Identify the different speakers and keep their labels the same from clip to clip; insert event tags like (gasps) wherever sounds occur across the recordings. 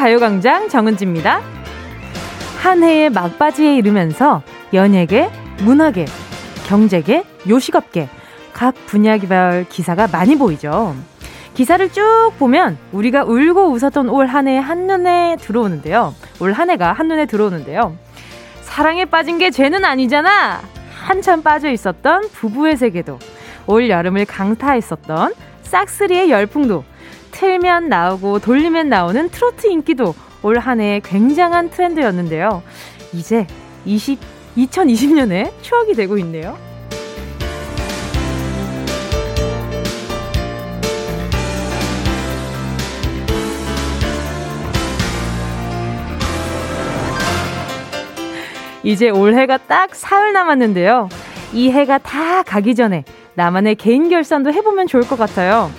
Speaker 1: 가요광장 정은지입니다. 한 해의 막바지에 이르면서 연예계, 문화계, 경제계, 요식업계 각 분야별 기사가 많이 보이죠. 기사를 쭉 보면 우리가 울고 웃었던 올 한 해 한눈에 들어오는데요. 올 한 해가 한눈에 들어오는데요. 사랑에 빠진 게 죄는 아니잖아! 한참 빠져 있었던 부부의 세계도, 올 여름을 강타했었던 싹쓸이의 열풍도, 틀면 나오고 돌리면 나오는 트로트 인기도 올 한 해의 굉장한 트렌드였는데요. 이제 20, 2020년에 추억이 되고 있네요. 이제 올해가 딱 사흘 남았는데요. 이 해가 다 가기 전에 나만의 개인 결산도 해보면 좋을 것 같아요.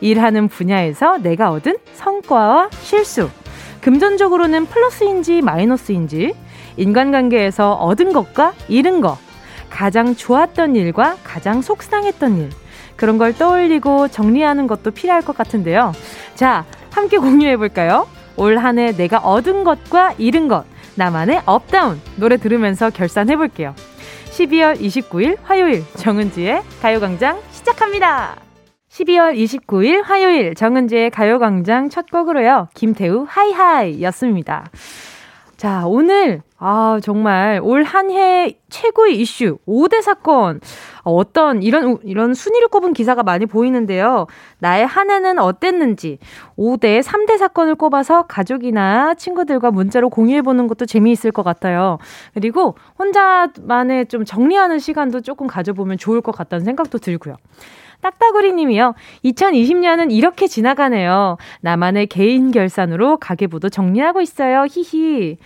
Speaker 1: 일하는 분야에서 내가 얻은 성과와 실수. 금전적으로는 플러스인지 마이너스인지, 인간관계에서 얻은 것과 잃은 것, 가장 좋았던 일과 가장 속상했던 일, 그런 걸 떠올리고 정리하는 것도 필요할 것 같은데요. 자, 함께 공유해 볼까요? 올 한 해 내가 얻은 것과 잃은 것, 나만의 up down 노래 들으면서 결산해 볼게요. 12월 29일 화요일 정은지의 가요광장 시작합니다. 12월 29일 화요일 정은지의 가요광장 첫 곡으로요. 김태우 High High 였습니다. 자, 오늘, 아, 정말 올 한 해 최고의 이슈, 5대 사건. 어떤, 이런, 이런 순위를 꼽은 기사가 많이 보이는데요. 나의 한 해는 어땠는지, 5대, 3대 사건을 꼽아서 가족이나 친구들과 문자로 공유해보는 것도 재미있을 것 같아요. 그리고 혼자만의 좀 정리하는 시간도 조금 가져보면 좋을 것 같다는 생각도 들고요. 딱따구리 님이요. 2020년은 이렇게 지나가네요. 나만의 개인 결산으로 가계부도 정리하고 있어요. 히히.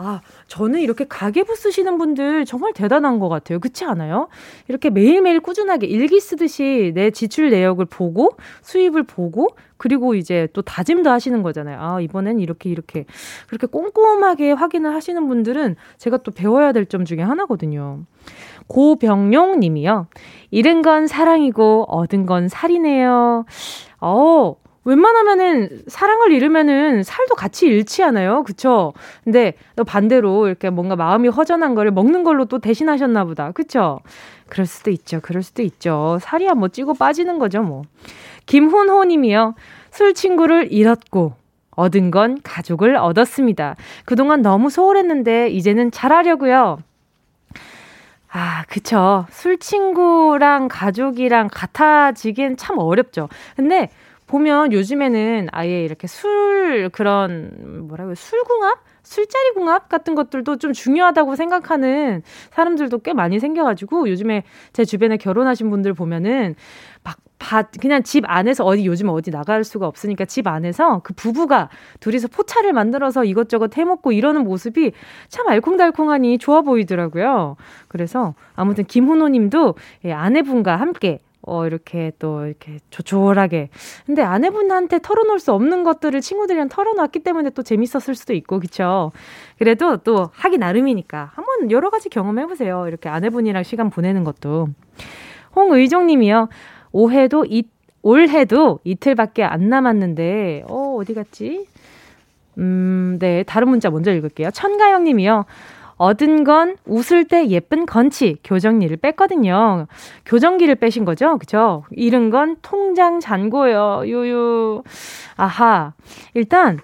Speaker 1: 아, 저는 이렇게 가계부 쓰시는 분들 정말 대단한 것 같아요. 그렇지 않아요? 이렇게 매일매일 꾸준하게 일기 쓰듯이 내 지출 내역을 보고 수입을 보고 그리고 이제 또 다짐도 하시는 거잖아요. 아, 이번엔 이렇게 이렇게 그렇게 꼼꼼하게 확인을 하시는 분들은 제가 또 배워야 될 점 중에 하나거든요. 고병용 님이요. 잃은 건 사랑이고 얻은 건 살이네요. 어, 웬만하면은 사랑을 잃으면은 살도 같이 잃지 않아요? 그쵸? 근데 또 반대로 이렇게 뭔가 마음이 허전한 거를 먹는 걸로 또 대신하셨나 보다. 그쵸? 그럴 수도 있죠. 그럴 수도 있죠. 살이야 뭐 찌고 빠지는 거죠, 뭐. 김훈호 님이요. 술 친구를 잃었고 얻은 건 가족을 얻었습니다. 그동안 너무 소홀했는데 이제는 잘하려고요. 아, 그쵸. 술 친구랑 가족이랑 같아지긴 참 어렵죠. 근데 보면 요즘에는 아예 이렇게 술 그런 뭐라고 술궁합? 술자리 궁합 같은 것들도 좀 중요하다고 생각하는 사람들도 꽤 많이 생겨가지고 요즘에 제 주변에 결혼하신 분들 보면은 막 밭, 그냥 집 안에서 어디 요즘 어디 나갈 수가 없으니까 집 안에서 그 부부가 둘이서 포차를 만들어서 이것저것 해먹고 이러는 모습이 참 알콩달콩하니 좋아 보이더라고요. 그래서 아무튼 김훈호 님도 예, 아내분과 함께 어, 이렇게 또 이렇게 조촐하게. 근데 아내분한테 털어놓을 수 없는 것들을 친구들이랑 털어놨기 때문에 또 재밌었을 수도 있고, 그쵸? 그래도 또 하기 나름이니까 한번 여러 가지 경험해보세요. 이렇게 아내분이랑 시간 보내는 것도. 홍의종 님이요. 올해도 이, 올해도 이틀밖에 안 남았는데, 어, 어디 갔지? 음, 네. 다른 문자 먼저 읽을게요. 천가영 님이요. 얻은 건 웃을 때 예쁜 건치, 교정리를 뺐거든요. 교정기를 빼신 거죠? 그죠? 잃은 건 통장 잔고요. 요요. 아하. 일단,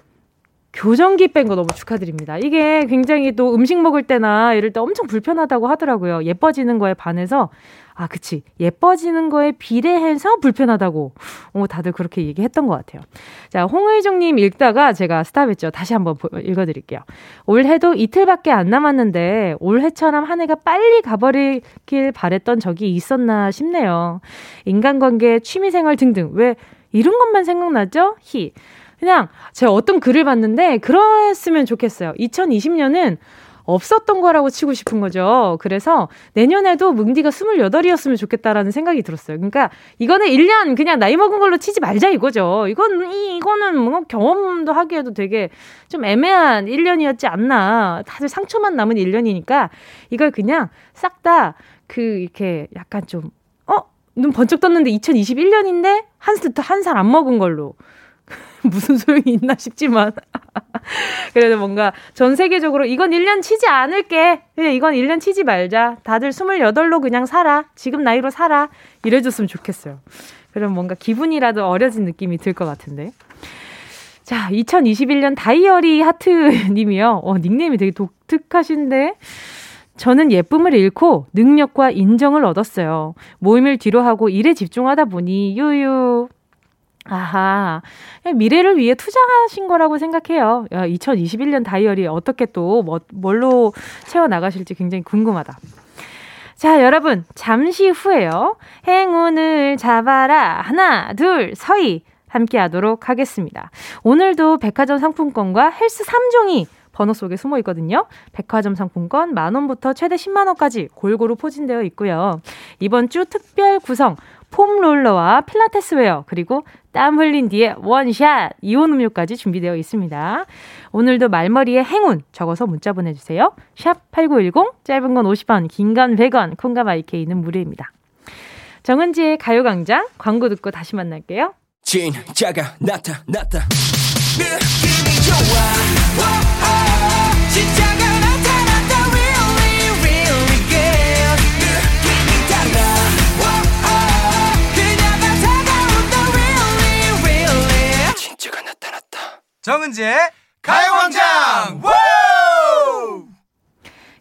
Speaker 1: 교정기 뺀 거 너무 축하드립니다. 이게 굉장히 또 음식 먹을 때나 이럴 때 엄청 불편하다고 하더라고요. 예뻐지는 거에 반해서 아, 그치. 예뻐지는 거에 비례해서 불편하다고. 어, 다들 그렇게 얘기했던 것 같아요. 자, 홍의정님 읽다가 제가 스탑했죠. 다시 한번 읽어드릴게요. 올해도 이틀밖에 안 남았는데 올해처럼 한 해가 빨리 가버리길 바랬던 적이 있었나 싶네요. 인간관계, 취미생활 등등. 왜 이런 것만 생각나죠? 히. 그냥 제가 어떤 글을 봤는데 그랬으면 좋겠어요. 2020년은 없었던 거라고 치고 싶은 거죠. 그래서 내년에도 뭉디가 28이었으면 좋겠다라는 생각이 들었어요. 그러니까 이거는 1년 그냥 나이 먹은 걸로 치지 말자 이거죠. 이건, 이, 이거는 뭐 경험도 하기에도 되게 좀 애매한 1년이었지 않나. 다들 상처만 남은 1년이니까 이걸 그냥 싹 다 그 이렇게 약간 좀, 어? 눈 번쩍 떴는데 2021년인데 한, 한살안 먹은 걸로. (laughs) 무슨 소용이 있나 싶지만. (laughs) 그래도 뭔가 전 세계적으로 이건 1년 치지 않을게. 그냥 이건 1년 치지 말자. 다들 28로 그냥 살아. 지금 나이로 살아. 이래줬으면 좋겠어요. 그럼 뭔가 기분이라도 어려진 느낌이 들 것 같은데. 자, 2021년 다이어리 하트 님이요. 어, 닉네임이 되게 독특하신데. 저는 예쁨을 잃고 능력과 인정을 얻었어요. 모임을 뒤로 하고 일에 집중하다 보니 유유. 아하. 미래를 위해 투자하신 거라고 생각해요. 2021년 다이어리 어떻게 또 뭐, 뭘로 채워 나가실지 굉장히 궁금하다. 자, 여러분, 잠시 후에요. 행운을 잡아라. 하나, 둘, 서희. 함께 하도록 하겠습니다. 오늘도 백화점 상품권과 헬스 3종이 번호 속에 숨어 있거든요. 백화점 상품권 만 원부터 최대 10만 원까지 골고루 포진되어 있고요. 이번 주 특별 구성 foam roller와 필라테스 웨어 그리고 땀 흘린 뒤에 원샷 이온 음료까지 준비되어 있습니다. 오늘도 말머리에 행운 적어서 문자 보내주세요. 샵 8910 짧은 건 50원 긴 건 100원 콩과 마이케이는 무료입니다. 정은지의 가요광장 광고 듣고 다시 만날게요. 진짜가 나타났다 느낌이 좋아 정은지의 가요광장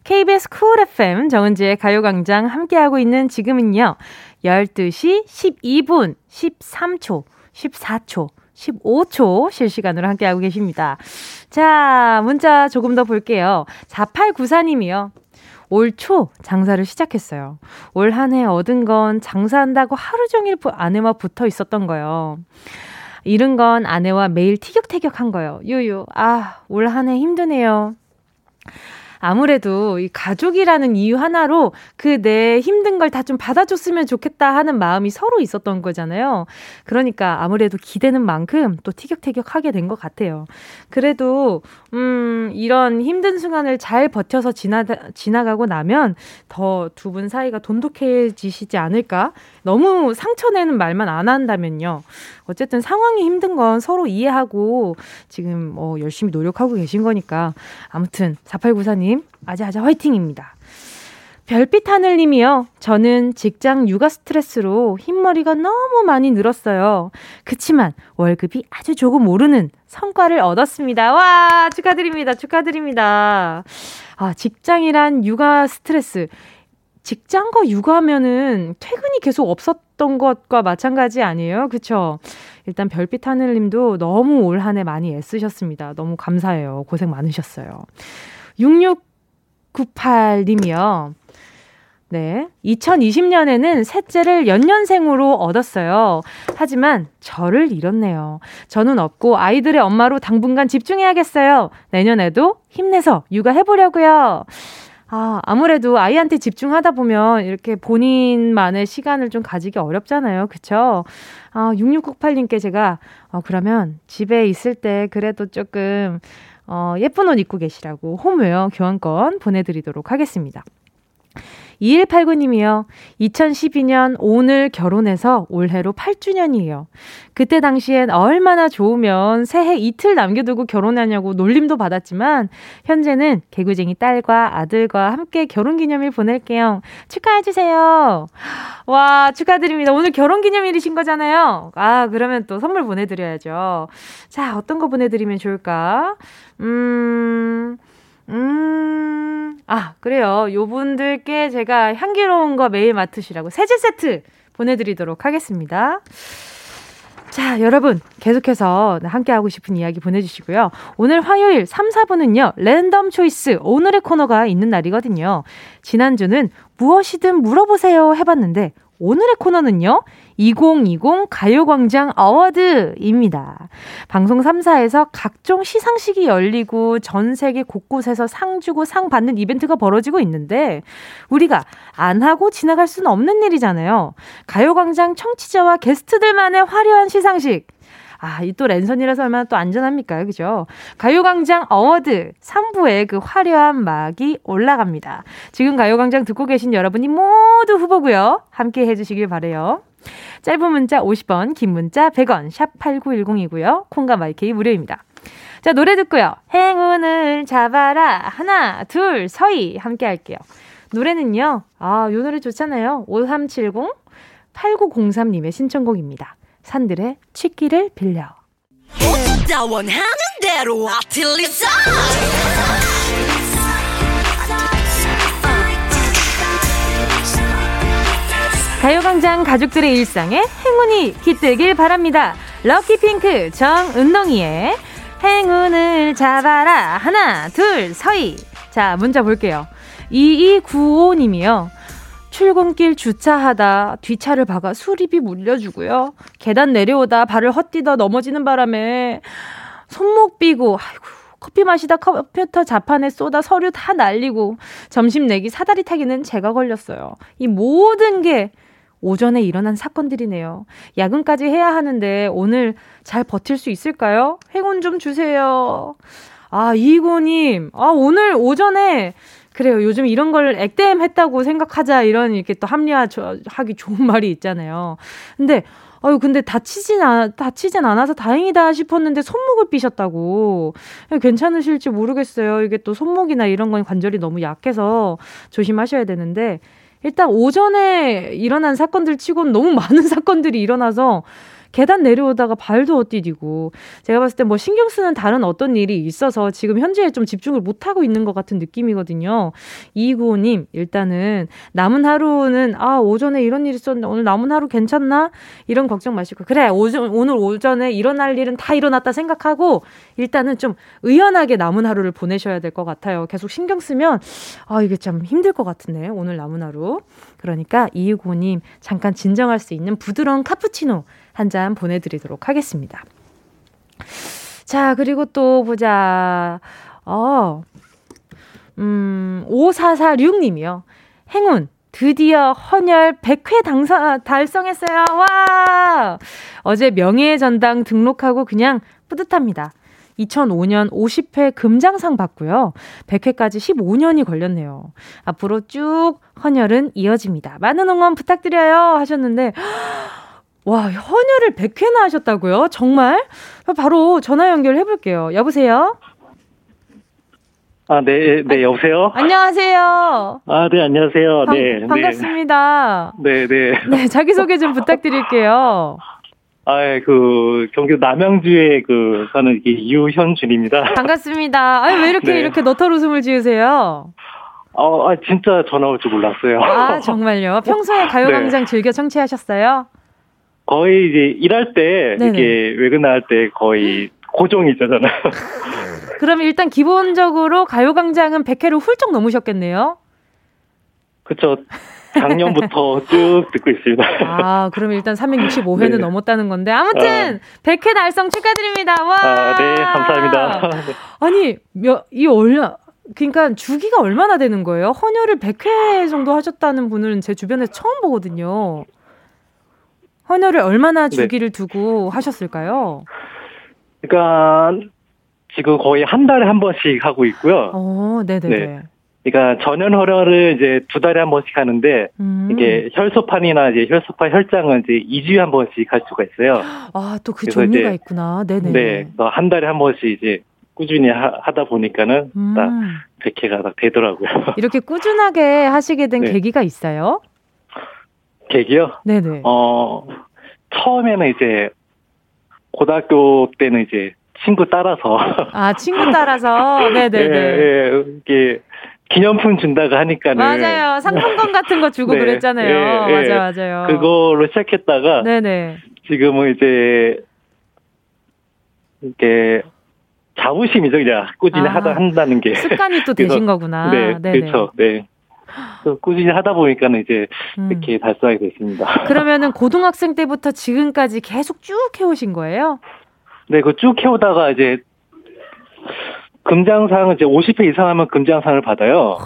Speaker 1: KBS 쿨 FM 정은지의 가요광장 함께하고 있는 지금은요 12시 12분 13초 14초, 15초 실시간으로 함께하고 계십니다. 자, 문자 조금 더 볼게요. 4894님이요. 올 초 장사를 시작했어요. 올 한 해 얻은 건 장사한다고 하루 종일 아내와 붙어 있었던 거요. 잃은 건 아내와 매일 티격태격한 거요. 유유. 아, 올 한 해 힘드네요. 아무래도 이 가족이라는 이유 하나로 그 내 힘든 걸 다 좀 받아줬으면 좋겠다 하는 마음이 서로 있었던 거잖아요. 그러니까 아무래도 기대는 만큼 또 티격태격 하게 된 것 같아요. 그래도 음 이런 힘든 순간을 잘 버텨서 지나 지나가고 나면 더 두 분 사이가 돈독해지시지 않을까? 너무 상처내는 말만 안 한다면요. 어쨌든 상황이 힘든 건 서로 이해하고 지금 뭐 열심히 노력하고 계신 거니까 아무튼 4894님 아자아자 화이팅입니다. 별빛 하늘님이요. 저는 직장 육아 스트레스로 흰머리가 너무 많이 늘었어요. 그치만 월급이 아주 조금 오르는 성과를 얻었습니다. 와, 축하드립니다. 축하드립니다. 아, 직장이란 육아 스트레스. 직장과 육아면은 퇴근이 계속 없었던 것과 마찬가지 아니에요? 그쵸? 일단 별빛 하늘님도 너무 올 한 해 많이 애쓰셨습니다. 너무 감사해요. 고생 많으셨어요. 6698님이요. 네. 2020년에는 셋째를 연년생으로 얻었어요. 하지만 저를 잃었네요. 저는 없고 아이들의 엄마로 당분간 집중해야겠어요. 내년에도 힘내서 육아해보려고요. 아, 아무래도 아이한테 집중하다 보면 이렇게 본인만의 시간을 좀 가지기 어렵잖아요. 그쵸? 아, 6698님께 제가, 어, 그러면 집에 있을 때 그래도 조금, 어, 예쁜 옷 입고 계시라고 홈웨어 교환권 보내드리도록 하겠습니다. 2189님이요. 2012년 오늘 결혼해서 올해로 8주년이에요. 그때 당시엔 얼마나 좋으면 새해 이틀 남겨두고 결혼하냐고 놀림도 받았지만 현재는 개구쟁이 딸과 아들과 함께 결혼기념일 보낼게요. 축하해주세요. 와, 축하드립니다. 오늘 결혼기념일이신 거잖아요. 아, 그러면 또 선물 보내드려야죠. 자, 어떤 거 보내드리면 좋을까? 음, 음, 아, 그래요. 요 분들께 제가 향기로운 거 매일 맡으시라고 세제 세트 보내드리도록 하겠습니다. 자, 여러분, 계속해서 함께하고 싶은 이야기 보내주시고요. 오늘 화요일 3, 4분은요, 랜덤 초이스 오늘의 코너가 있는 날이거든요. 지난주는 무엇이든 물어보세요 해봤는데, 오늘의 코너는요, 2020 가요광장 어워드입니다. 방송 3사에서 각종 시상식이 열리고 전 세계 곳곳에서 상 주고 상 받는 이벤트가 벌어지고 있는데 우리가 안 하고 지나갈 수는 없는 일이잖아요. 가요광장 청취자와 게스트들만의 화려한 시상식. 아, 이 또 랜선이라서 얼마나 또 안전합니까? 그죠? 가요광장 award 3부의 그 화려한 막이 올라갑니다. 지금 가요광장 듣고 계신 여러분이 모두 후보고요. 함께 해주시길 바래요. 짧은 문자 50원, 긴 문자 100원, 샵 8910이고요. 콩과 마이케이 무료입니다. 자, 노래 듣고요. 행운을 잡아라. 하나, 둘, 서희. 함께 할게요. 노래는요. 아, 요 노래 좋잖아요. 5370 8903님의 신청곡입니다. 산들의 취기를 빌려. 가요광장 가족들의 일상에 행운이 깃들길 바랍니다. 럭키핑크 정은동이의 행운을 잡아라. 하나, 둘, 서희. 자, 문자 볼게요. 2295님이요. 출근길 주차하다 뒷차를 박아 수리비 물려주고요. 계단 내려오다 발을 헛디뎌 넘어지는 바람에 손목 삐고, 아이고, 커피 마시다 컴퓨터 자판에 쏟아 서류 다 날리고 점심 내기 사다리 타기는 제가 걸렸어요. 이 모든 게 오전에 일어난 사건들이네요. 야근까지 해야 하는데 오늘 잘 버틸 수 있을까요? 행운 좀 주세요. 아, 이고님. 아, 오늘 오전에 그래요. 요즘 이런 걸 액땜 했다고 생각하자 이런 이렇게 또 합리화하기 좋은 (laughs) 말이 있잖아요. 근데 아유 근데 다치진 않 다치진 않아서 다행이다 싶었는데 손목을 삐셨다고 괜찮으실지 모르겠어요. 이게 또 손목이나 이런 건 관절이 너무 약해서 조심하셔야 되는데 일단 오전에 일어난 사건들 치고는 너무 많은 (laughs) 사건들이 일어나서 계단 내려오다가 발도 어디디고 제가 봤을 때 뭐 신경 쓰는 다른 어떤 일이 있어서 지금 현재에 좀 집중을 못 하고 있는 것 같은 느낌이거든요. 이구호님 일단은 남은 하루는 아 오전에 이런 일 있었는데 오늘 남은 하루 괜찮나 이런 걱정 마시고 그래 오전 오늘 오전에 일어날 일은 다 일어났다 생각하고 일단은 좀 의연하게 남은 하루를 보내셔야 될 것 같아요. 계속 신경 쓰면 아 이게 참 힘들 것 같은데 오늘 남은 하루. 그러니까 이구호님 잠깐 진정할 수 있는 부드러운 카푸치노 한 잔 보내드리도록 하겠습니다. 자, 그리고 또 보자. 어, 음, 5446님이요. 행운. 드디어 헌혈 100회 당선, 달성했어요. 와! 어제 명예의 전당 등록하고 그냥 뿌듯합니다. 2005년 50회 금장상 받고요. 100회까지 15년이 걸렸네요. 앞으로 쭉 헌혈은 이어집니다. 많은 응원 부탁드려요. 하셨는데, 와, 헌혈을 100회나 하셨다고요? 정말? 바로 전화 연결해 볼게요. 여보세요?
Speaker 2: 아, 네, 네, 여보세요?
Speaker 1: 안녕하세요.
Speaker 2: 아, 네, 안녕하세요.
Speaker 1: 반,
Speaker 2: 네.
Speaker 1: 반갑습니다.
Speaker 2: 네, 네.
Speaker 1: 네, 자기소개 좀 부탁드릴게요.
Speaker 2: 아, 예, 그, 경기도 남양주에 그, 사는 이유현준입니다.
Speaker 1: 반갑습니다. 아니, 왜 이렇게, 네. 이렇게 너털 웃음을 지으세요?
Speaker 2: 어, 아, 진짜 전화 올 줄 몰랐어요.
Speaker 1: 아, 정말요? 평소에 가요광장 네. 즐겨 청취하셨어요?
Speaker 2: 거의 이제 일할 때 네네. 이게 외근 나갈 때 거의 고정이잖아요. (laughs)
Speaker 1: 그럼 일단 기본적으로 가요광장은 100회를 훌쩍 넘으셨겠네요.
Speaker 2: 그렇죠. 작년부터 (laughs) 쭉 듣고 있습니다.
Speaker 1: 아, 그럼 일단 365회는 네. 넘었다는 건데. 아무튼, 아. 100회 달성 축하드립니다. 와!
Speaker 2: 아, 네, 감사합니다. (laughs)
Speaker 1: 아니, 몇, 이 얼마, 그러니까 주기가 얼마나 되는 거예요? 헌혈을 100회 정도 하셨다는 분은 제 주변에 처음 보거든요. 헌혈을 얼마나 네. 주기를 네. 두고 하셨을까요?
Speaker 2: 그러니까 지금 거의 한 달에 한 번씩 하고 있고요.
Speaker 1: 어, 네네. 네.
Speaker 2: 그러니까 전연 헌혈을 이제 두 달에 한 번씩 하는데 음. 이게 혈소판이나 이제 혈소판 혈장은 이제 2주에 한 번씩 할 수가 있어요. (gasps)
Speaker 1: 아, 또 그 종류가 이제, 있구나. 네네.
Speaker 2: 네. 한 달에 한 번씩 이제 꾸준히 하, 다 보니까는 음. 딱 100회가 딱 되더라고요.
Speaker 1: 이렇게 꾸준하게 하시게 된 (laughs) 네. 계기가 있어요?
Speaker 2: 계기요?
Speaker 1: 네네.
Speaker 2: 어, 처음에는 이제, 고등학교 때는 이제 친구 따라서.
Speaker 1: 아, 친구 따라서? (laughs) 네네네. 예,
Speaker 2: 예, 이게 기념품 준다고 하니까는.
Speaker 1: 맞아요. 상품권 같은 거 주고 (laughs) 네, 그랬잖아요. 예, 예. 맞아요, 맞아요.
Speaker 2: 그거로 시작했다가. 네네. 지금은 이제, 이렇게, 자부심이죠, 그냥. 꾸준히 아, 하다 한다는 게.
Speaker 1: 습관이 또 (laughs) 되신 거구나.
Speaker 2: 네, 네네. 그렇죠. 네. 꾸준히 하다 보니까는 이제 음. 이렇게 달성하게 됐습니다. (laughs)
Speaker 1: 그러면은 고등학생 때부터 지금까지 계속 쭉 해오신 거예요?
Speaker 2: 네, 그 쭉 해오다가 이제 금장상은 이제 50회 이상 하면 금장상을 받아요.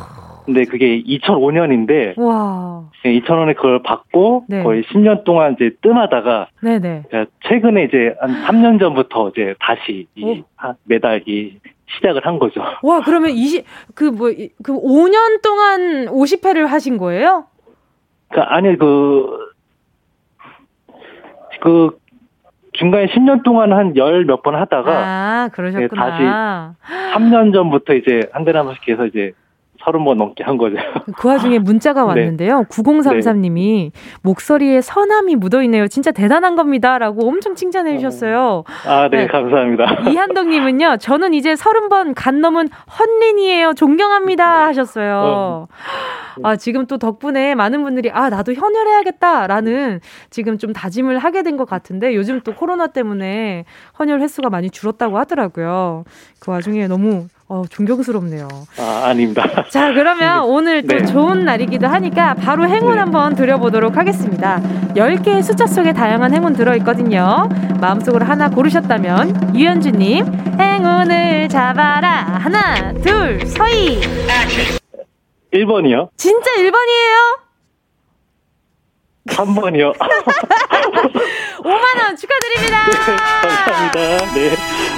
Speaker 2: 근데 그게 2005년인데
Speaker 1: 와.
Speaker 2: 2,000원에 그걸 받고 네. 거의 10년 동안 이제 뜸하다가 네네. 최근에 이제 한 3년 전부터 이제 다시 이 매달 이 시작을 한 거죠.
Speaker 1: 와, 그러면 20, 그 뭐, 그 5년 동안 50회를 하신 거예요?
Speaker 2: 그, 아니, 그, 그, 중간에 10년 동안 한 열 몇 번 하다가.
Speaker 1: 아, 그러셨구나.
Speaker 2: 다시 3년 전부터 이제 한 달에 한 번씩 해서 이제 서른 번 넘게 한 거죠.
Speaker 1: 그 와중에 (laughs) 문자가 네. 왔는데요. 네. 9033님이 목소리에 선함이 묻어 있네요. 진짜 대단한 겁니다. 라고 엄청 칭찬해 주셨어요.
Speaker 2: 아, 네, 네. 감사합니다. (laughs)
Speaker 1: 이한덕 님은요, 저는 이제 서른 번 간 넘은 헌린이에요. 존경합니다. 하셨어요. 어. 아, 지금 또 덕분에 많은 분들이, 아, 나도 헌혈해야겠다라는 지금 좀 다짐을 하게 된 것 같은데, 요즘 또 코로나 때문에 헌혈 횟수가 많이 줄었다고 하더라고요. 그 와중에 너무 어, 존경스럽네요.
Speaker 2: 아, 아닙니다.
Speaker 1: 자, 그러면 오늘 또 네. 좋은 날이기도 하니까 바로 행운 네. 한번 드려보도록 하겠습니다. 10개의 숫자 속에 다양한 행운 들어있거든요. 마음속으로 하나 고르셨다면, 유현주님, 행운을 잡아라. 하나, 둘, 서희.
Speaker 2: 1번이요.
Speaker 1: 진짜 1번이에요?
Speaker 2: 3번이요. (laughs)
Speaker 1: 5만원 축하드립니다.
Speaker 2: 네, (laughs) 감사합니다. 네.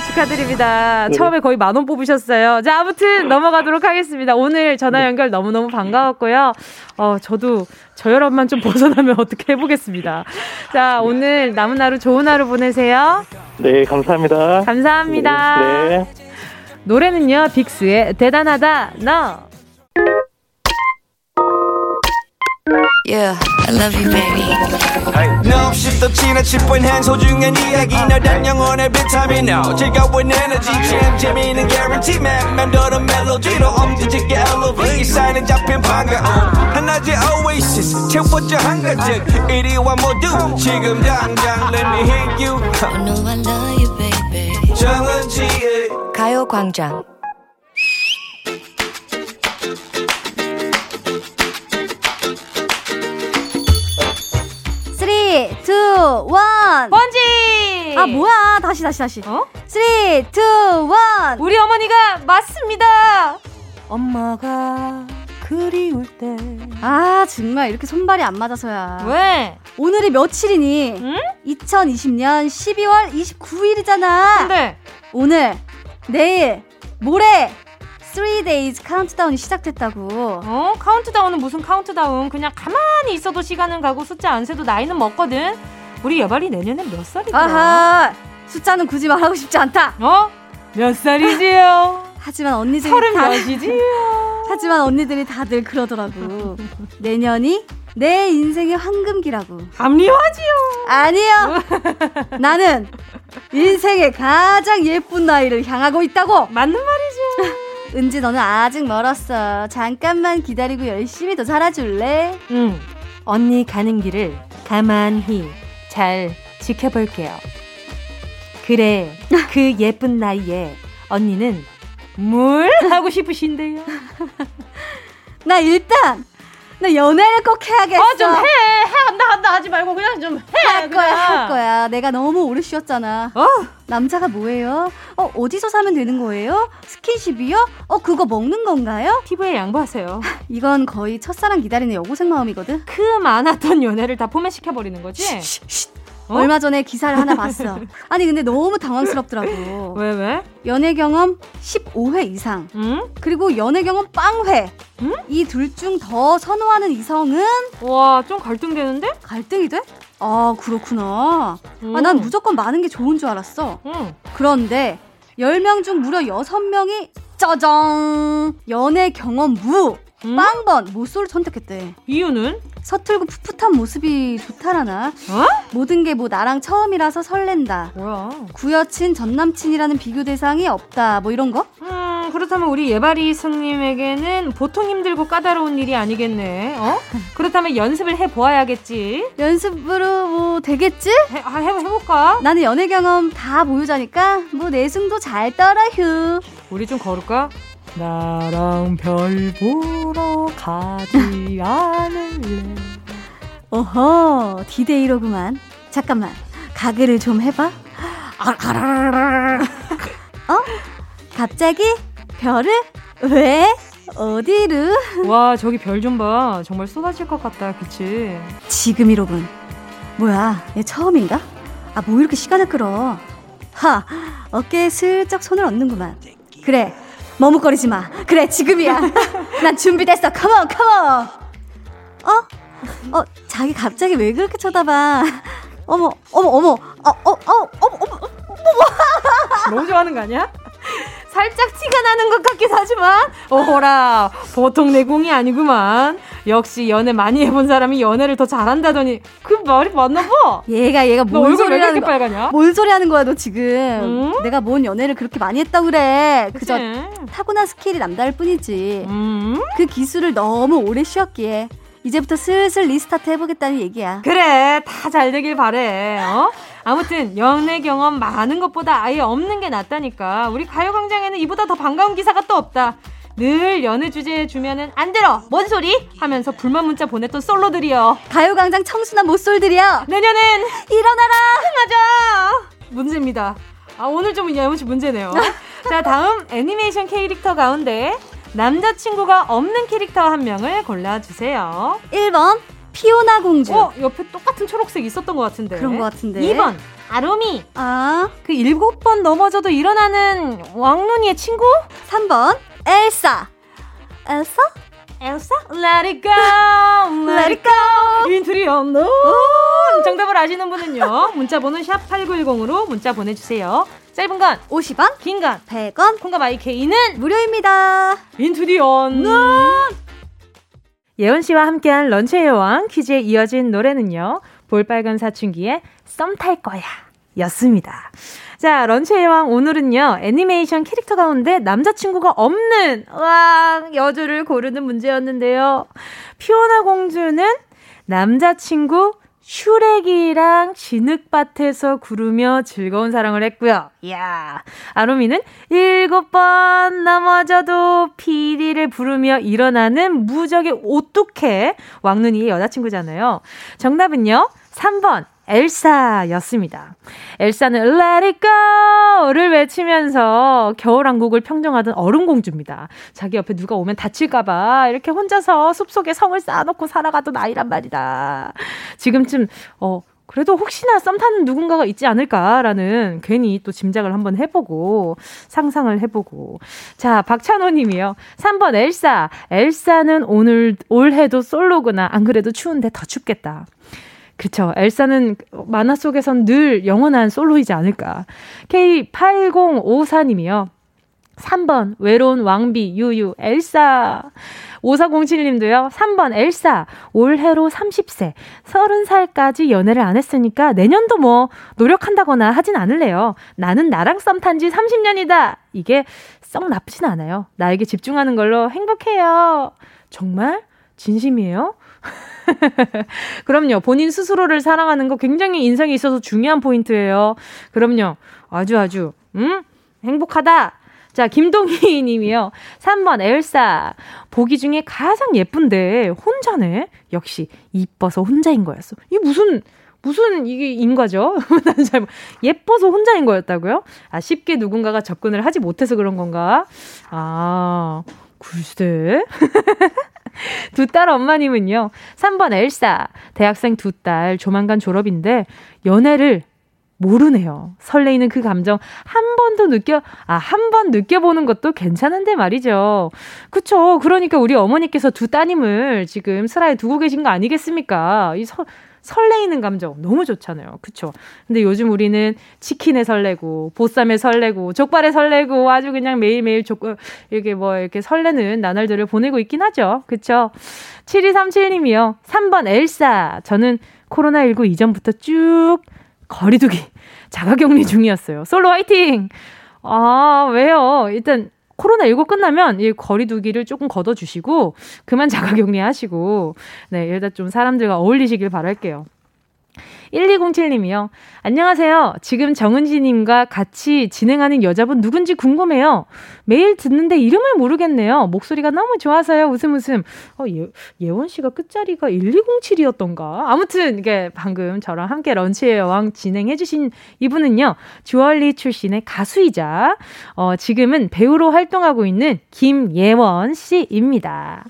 Speaker 1: 축하드립니다. 네. 처음에 거의 만원 뽑으셨어요. 자, 아무튼 넘어가도록 하겠습니다. 오늘 전화 네. 연결 너무너무 반가웠고요. 어, 저도 저혈압만 좀 벗어나면 (laughs) 어떻게 해보겠습니다. 자, 오늘 남은 하루 좋은 하루 보내세요.
Speaker 2: 네, 감사합니다.
Speaker 1: 감사합니다. 네. 네. 노래는요, 빅스의 대단하다, 너. Yeah, I love you, baby. 너 없이 또 지나칠 뻔한 소중한 이야기. 너란 영혼의 비타민 O 즐거운 에너지 참 재미있는 guarantee man. 맘대로 멜로디로 엄지짓게 elevate. 사인은 잡힌 반가움. 하나의 oasis 채워져 한가득 이리와 모두 지금 당장 let me hit you. I know I love you, baby. 정은지의 가요광장 원. 번지.
Speaker 3: 아 뭐야? 다시 다시 다시.
Speaker 1: 어?
Speaker 3: 3, 2, 1.
Speaker 1: 우리 어머니가 맞습니다. 엄마가 그리울 때.
Speaker 3: 아 정말 이렇게 손발이 안 맞아서야.
Speaker 1: 왜?
Speaker 3: 오늘이 며칠이니?
Speaker 1: 응?
Speaker 3: 2020년 12월 29일이잖아.
Speaker 1: 근데
Speaker 3: 오늘, 내일, 모레 3 days 카운트다운이 시작됐다고.
Speaker 1: 어? 카운트다운은 무슨 카운트다운? 그냥 가만히 있어도 시간은 가고 숫자 안 세도 나이는 먹거든. 우리 여발이 내년에 몇 살이야?
Speaker 3: 아하, 숫자는 굳이 말하고 싶지 않다.
Speaker 1: 어? 몇 살이지요? (laughs)
Speaker 3: 하지만 언니들이
Speaker 1: 서른 다... 몇이지요? (laughs)
Speaker 3: 하지만 언니들이 다들 그러더라고. 내년이 내 인생의 황금기라고.
Speaker 1: 합리화지요?
Speaker 3: 아니요. (laughs) 나는 인생의 가장 예쁜 나이를 향하고 있다고.
Speaker 1: 맞는 말이죠.
Speaker 3: 은지 너는 아직 멀었어. 잠깐만 기다리고 열심히 더 살아줄래?
Speaker 1: 응. 언니 가는 길을 가만히 잘 지켜볼게요. 그래, 그 (laughs) 예쁜 나이에 언니는 뭘 하고 싶으신데요? (laughs)
Speaker 3: 나 일단 나 연애를 꼭 해야겠어.
Speaker 1: 아, 좀 해. 해. 한다, 한다 하지 말고 그냥 좀 해.
Speaker 3: 할 그냥. 거야, 할 거야. 내가 너무 오래 쉬었잖아.
Speaker 1: 어?
Speaker 3: 남자가 뭐예요? 어, 어디서 사면 되는 거예요? 스킨십이요? 어, 그거 먹는 건가요?
Speaker 1: 피부에 양보하세요. (laughs)
Speaker 3: 이건 거의 첫사랑 기다리는 여고생 마음이거든.
Speaker 1: 그 많았던 연애를 다 포맷시켜버리는 거지?
Speaker 3: 쉿, 쉿. 어? 얼마 전에 기사를 하나 봤어. (laughs) 아니 근데 너무 당황스럽더라고.
Speaker 1: 왜 왜?
Speaker 3: 연애 경험 15회 이상.
Speaker 1: 응?
Speaker 3: 그리고 연애 경험 빵회.
Speaker 1: 응?
Speaker 3: 이둘 중 더 선호하는 이성은
Speaker 1: 와, 좀 갈등되는데?
Speaker 3: 갈등이 돼? 아, 그렇구나. 음. 아, 난 무조건 많은 게 좋은 줄 알았어.
Speaker 1: 응.
Speaker 3: 그런데 10명 중 무려 6명이 짜잔! 연애 경험 무. 음? 빵번 모쏠을 선택했대.
Speaker 1: 이유는?
Speaker 3: 서툴고 풋풋한 모습이 좋다라나?
Speaker 1: 어?
Speaker 3: 모든 게 뭐 나랑 처음이라서 설렌다.
Speaker 1: 뭐야?
Speaker 3: 구여친 전남친이라는 비교 대상이 없다. 뭐 이런 거?
Speaker 1: 음, 그렇다면 우리 예바리 승님에게는 보통 힘들고 까다로운 일이 아니겠네. 어? (laughs) 그렇다면 연습을 해 보아야겠지.
Speaker 3: 연습으로 뭐 되겠지?
Speaker 1: 해, 아, 해, 해볼까?
Speaker 3: 나는 연애 경험 다 보유자니까 뭐 내숭도 잘 떨어 휴.
Speaker 1: 우리 좀 걸을까? 나랑 별 보러 가지 않을래.
Speaker 3: 어허, 디데이로구만. 잠깐만, 가게를 좀 해봐. 어? 갑자기? 별을? 왜? 어디르?
Speaker 1: 와, 저기 별 좀 봐. 정말 쏟아질 것 같다. 그치?
Speaker 3: 지금이로군. 뭐야, 얘 처음인가? 아, 뭐 이렇게 시간을 끌어. 하, 어깨에 슬쩍 손을 얹는구만. 그래, 머뭇거리지 마. 그래, 지금이야. (laughs) 난 준비됐어. 컴온, 컴온. 어? 어, 자기 갑자기 왜 그렇게 쳐다봐? 어머, 어머, 어머, 어, 어, 어, 어머, 어머, 어머.
Speaker 1: 너무 좋아하는 거 아니야? 살짝 티가 나는 것 같기도 하지만 어허라 보통 내공이 아니구만 역시 연애 많이 해본 사람이 연애를 더 잘한다더니 그 말이 맞나 봐
Speaker 3: 얘가 얘가 뭔 소리 하는
Speaker 1: 거야 빨가냐?
Speaker 3: 뭔 소리 하는 거야 너 지금 음? 내가 뭔 연애를 그렇게 많이 했다고 그래 그저 타고난 skill이 남다를 뿐이지 음? 그 기술을 너무 오래 쉬었기에 이제부터 슬슬 restart 해보겠다는 얘기야.
Speaker 1: 그래, 다 잘 되길 바래. 어? 아무튼 연애 경험 많은 것보다 아예 없는 게 낫다니까. 우리 가요광장에는 이보다 더 반가운 기사가 또 없다. 늘 연애 주제에 주면은 안 들어. 뭔 소리? 하면서 불만 문자 보냈던 솔로들이여.
Speaker 3: 가요광장 청순한 모쏠들이야
Speaker 1: 내년엔
Speaker 3: 일어나라.
Speaker 1: 맞아 문제입니다. 아 오늘 좀 야무치 문제네요. (laughs) 자 다음 애니메이션 캐릭터 가운데 남자친구가 없는 캐릭터 한 명을 골라주세요.
Speaker 3: 1번 피오나 공주.
Speaker 1: 어, 옆에 똑같은 초록색 있었던 것 같은데.
Speaker 3: 그런 것 같은데.
Speaker 1: 2번 아로미.
Speaker 3: 아.
Speaker 1: 그 일곱 번 넘어져도 일어나는 왕눈이의 친구?
Speaker 3: 3번 엘사. 엘사?
Speaker 1: 엘사? Let it go, let it go. 인트리어 노. 정답을 아시는 분은요. 문자번호 샵 #8910으로 문자 보내주세요. 짧은 건
Speaker 3: 50원,
Speaker 1: 긴 건
Speaker 3: 100원,
Speaker 1: 콩과 마이케이는
Speaker 3: 무료입니다.
Speaker 1: 인투디언. 예원 씨와 함께한 런치의 여왕 퀴즈에 이어진 노래는요. 볼빨간 사춘기의 썸 탈 거야 였습니다. 자, 런치의 여왕 오늘은요. 애니메이션 캐릭터 가운데 남자친구가 없는 와 여주를 고르는 문제였는데요. 피오나 공주는 남자친구 슈렉이랑 진흙밭에서 구르며 즐거운 사랑을 했고요. 이야, 아로미는 일곱 번 넘어져도 피리를 부르며 일어나는 무적의 오뚝해 왕눈이의 여자친구잖아요. 정답은요, 3번 엘사였습니다. 엘사는 Let it go를 외치면서 겨울왕국을 평정하던 얼음공주입니다. 자기 옆에 누가 오면 다칠까봐 이렇게 혼자서 숲속에 성을 쌓아놓고 살아가던 아이란 말이다. 지금쯤, 어, 그래도 혹시나 썸 타는 누군가가 있지 않을까라는 괜히 또 짐작을 한번 해보고 상상을 해보고 자 박찬호 님이요 3번 엘사 엘사는 오늘 올해도 솔로구나 안 그래도 추운데 더 춥겠다 그쵸. 엘사는 만화 속에선 늘 영원한 솔로이지 않을까. K8054님이요. 3번, 외로운 왕비, 유유, 엘사. 5407님도요, 3번, 엘사. 올해로 30세. 30살까지 연애를 안 했으니까 내년도 뭐, 노력한다거나 하진 않을래요. 나는 나랑 썸 탄 지 30년이다. 이게 썩 나쁘진 않아요. 나에게 집중하는 걸로 행복해요. 정말? 진심이에요? (laughs) (laughs) 그럼요. 본인 스스로를 사랑하는 거 굉장히 인생에 있어서 중요한 포인트예요. 그럼요. 아주 아주 음? 행복하다. 자, 김동희 님이요. 3번 엘사. 보기 중에 가장 예쁜데 혼자네. 역시 이뻐서 혼자인 거였어. 이 무슨 무슨 이게 인과죠? (laughs) 나는 잘 예뻐서 혼자인 거였다고요? 아, 쉽게 누군가가 접근을 하지 못해서 그런 건가? 아, 글쎄. (laughs) (laughs) 두 딸 엄마님은요. 3번 엘사. 대학생 두 딸 조만간 졸업인데 연애를 모르네요. 설레이는 그 감정 한 번도 느껴, 아, 한 번 느껴보는 것도 괜찮은데 말이죠. 그쵸. 그러니까 우리 어머니께서 두 따님을 지금 슬하에 두고 계신 거 아니겠습니까? 이 서, 설레이는 감정 너무 좋잖아요. 그쵸? 근데 요즘 우리는 치킨에 설레고, 보쌈에 설레고, 족발에 설레고, 아주 그냥 매일매일 족, 이렇게 뭐, 이렇게 설레는 나날들을 보내고 있긴 하죠. 그쵸? 7237님이요. 3번 엘사. 저는 코로나19 이전부터 쭉 거리두기, 자가격리 중이었어요. 솔로 화이팅! 아, 왜요? 일단, 코로나19 끝나면 이 거리두기를 조금 걷어주시고 그만 (laughs) 자가격리 하시고 네 일단 좀 사람들과 어울리시길 바랄게요. 1207님이요. 안녕하세요. 지금 정은지님과 같이 진행하는 여자분 누군지 궁금해요. 매일 듣는데 이름을 모르겠네요. 목소리가 너무 좋아서요. 웃음 웃음. 어, 예, 예원 씨가 끝자리가 1207이었던가? 아무튼, 이게 방금 저랑 함께 런치의 여왕 진행해주신 이분은요. 주얼리 출신의 가수이자, 어, 지금은 배우로 활동하고 있는 김예원 씨입니다.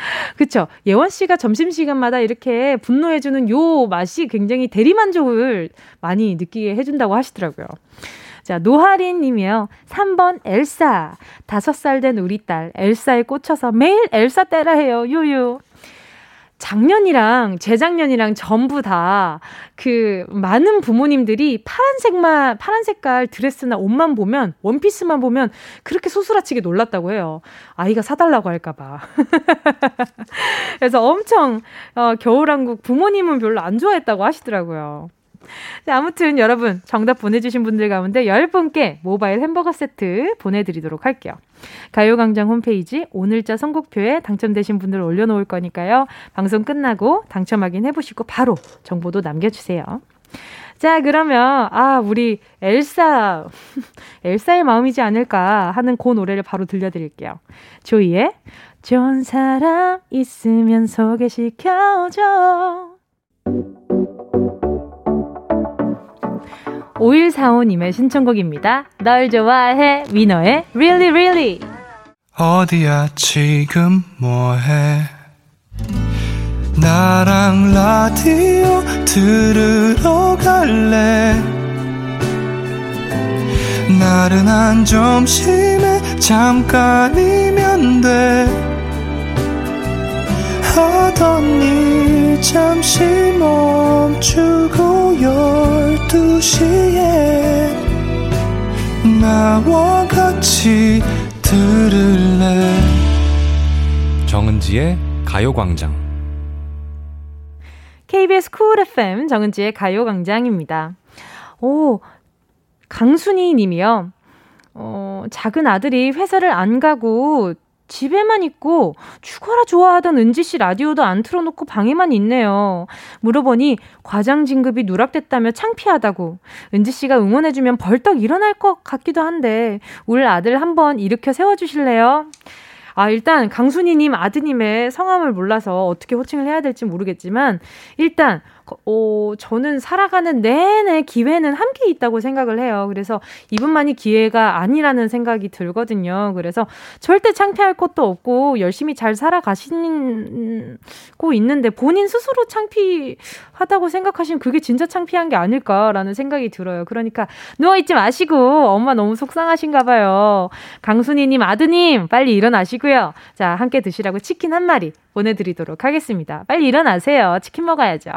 Speaker 1: (laughs) 그쵸. 예원 씨가 점심시간마다 이렇게 분노해주는 요 맛이 굉장히 대리만족을 많이 느끼게 해준다고 하시더라고요. 자, 노하린 님이요. 3번 엘사. 5살 된 우리 딸 엘사에 꽂혀서 매일 엘사 때라 해요. 유유. 작년이랑 재작년이랑 전부 다 그 많은 부모님들이 파란색만 파란 색깔 드레스나 옷만 보면 원피스만 보면 그렇게 소스라치게 놀랐다고 해요. 아이가 사달라고 할까봐. (laughs) 그래서 엄청 어, 겨울왕국 부모님은 별로 안 좋아했다고 하시더라고요. 자, 아무튼 여러분 정답 보내주신 분들 가운데 10분께 모바일 햄버거 세트 보내드리도록 할게요. 가요광장 홈페이지 오늘자 선곡표에 당첨되신 분들 올려놓을 거니까요. 방송 끝나고 당첨 확인해보시고 바로 정보도 남겨주세요. 자, 그러면, 아, 우리 엘사, (laughs) 엘사의 마음이지 않을까 하는 그 노래를 바로 들려드릴게요. 조이의 좋은 사람 있으면 소개시켜줘. 5145님의 신청곡입니다. 널 좋아해, 위너의 Really Really.
Speaker 4: 어디야, 지금 뭐해? 나랑 라디오 들으러 갈래? 나른한 점심에 잠깐이면 돼. 하던 일 잠시 멈추고 열두 시에 나와 같이 들을래
Speaker 5: 정은지의 가요광장
Speaker 1: KBS 쿨 FM 정은지의 가요광장입니다. 오, 강순희 님이요. 어, 작은 아들이 회사를 안 가고 집에만 있고 죽어라 좋아하던 은지 씨 라디오도 안 틀어놓고 방에만 있네요. 물어보니 과장 진급이 누락됐다며 창피하다고. 은지 씨가 응원해주면 벌떡 일어날 것 같기도 한데 울 아들 한번 일으켜 세워주실래요? 아, 일단 강순이님 아드님의 성함을 몰라서 어떻게 호칭을 해야 될지 모르겠지만 일단 어, 저는 살아가는 내내 기회는 함께 있다고 생각을 해요. 그래서 이분만이 기회가 아니라는 생각이 들거든요. 그래서 절대 창피할 것도 없고 열심히 잘 살아가시고 있는데 본인 스스로 창피하다고 생각하시면 그게 진짜 창피한 게 아닐까라는 생각이 들어요. 그러니까 누워있지 마시고 엄마 너무 속상하신가 봐요. 강순이님 아드님 빨리 일어나시고요. 자, 함께 드시라고 치킨 한 마리 보내드리도록 하겠습니다. 빨리 일어나세요. 치킨 먹어야죠.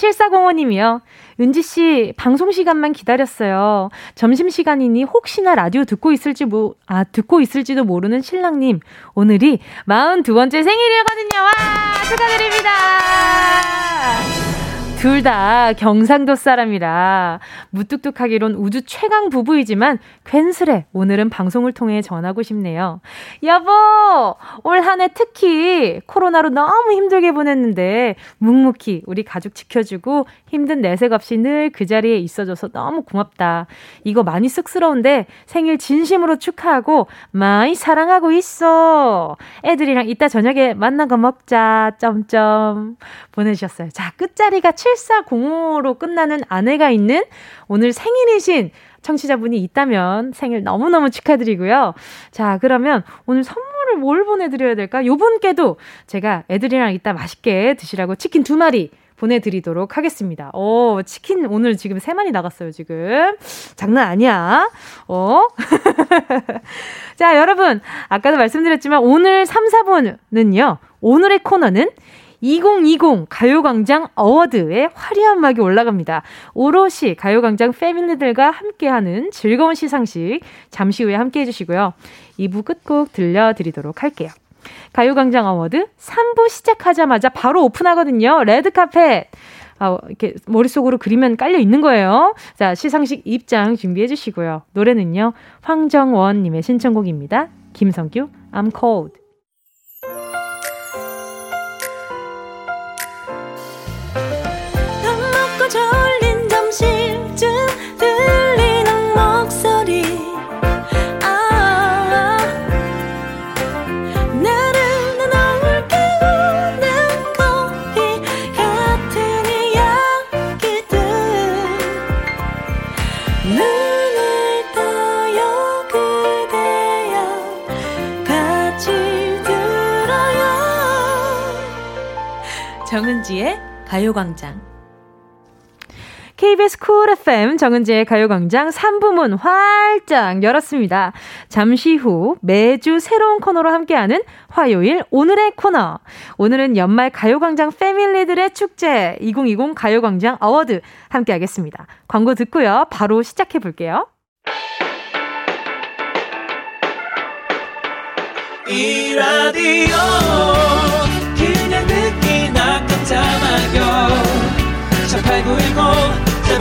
Speaker 1: 7405님이요. 은지씨, 방송 시간만 기다렸어요. 점심시간이니 혹시나 라디오 듣고 있을지, 뭐, 아, 듣고 있을지도 모르는 신랑님. 오늘이 42번째 생일이거든요. 와! 축하드립니다! 둘 다 경상도 사람이라 무뚝뚝하기론 우주 최강 부부이지만 괜스레 오늘은 방송을 통해 전하고 싶네요. 여보, 올 한 해 특히 코로나로 너무 힘들게 보냈는데 묵묵히 우리 가족 지켜주고 힘든 내색 없이 늘 그 자리에 있어줘서 너무 고맙다. 이거 많이 쑥스러운데 생일 진심으로 축하하고 많이 사랑하고 있어. 애들이랑 이따 저녁에 거 먹자. 점점 보내주셨어요. 자, 끝자리가 7 7405로 끝나는 아내가 있는 오늘 생일이신 청취자분이 있다면 생일 너무너무 축하드리고요. 자, 그러면 오늘 선물을 뭘 보내드려야 될까? 요 분께도 제가 애들이랑 이따 맛있게 드시라고 치킨 두 마리 보내드리도록 하겠습니다. 오, 치킨 오늘 지금 세 마리 나갔어요, 지금. 장난 아니야. 어? (laughs) 자, 여러분. 아까도 말씀드렸지만 오늘 3, 4부는요. 오늘의 코너는 2020 가요광장 award에 화려한 막이 올라갑니다. 오롯이 가요광장 family들과 함께하는 즐거운 시상식 잠시 후에 함께 해주시고요. 2부 끝곡 들려드리도록 할게요. 가요광장 award 3부 시작하자마자 바로 오픈하거든요. 레드카펫. 아, 이렇게 머릿속으로 그리면 깔려 있는 거예요. 자, 시상식 입장 준비해 주시고요. 노래는요. 황정원님의 신청곡입니다. 김성규, I'm cold. 정은지의 가요광장. KBS 쿨 FM 정은지의 가요광장 3부 문 활짝 열었습니다. 잠시 후 매주 새로운 코너로 함께하는 화요일 오늘의 코너. 오늘은 연말 가요광장 family들의 축제 2020 가요광장 award 함께하겠습니다. 광고 듣고요. 바로 시작해 볼게요. 이 라디오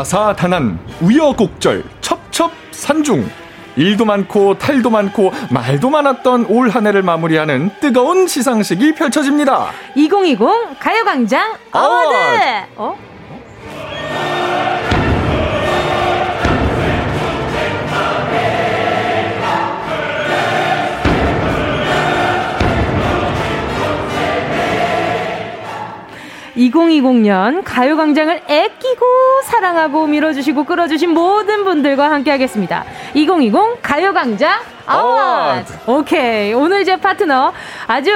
Speaker 6: 다사다난 우여곡절 첩첩산중 일도 많고 탈도 많고 말도 많았던 올 한 해를 마무리하는 뜨거운 시상식이 펼쳐집니다.
Speaker 1: 2020 가요광장 award. 어? 2020년 가요광장을 애끼고 사랑하고 밀어주시고 끌어주신 모든 분들과 함께하겠습니다. 2020 가요광장 award. 오케이. 오늘 제 파트너 아주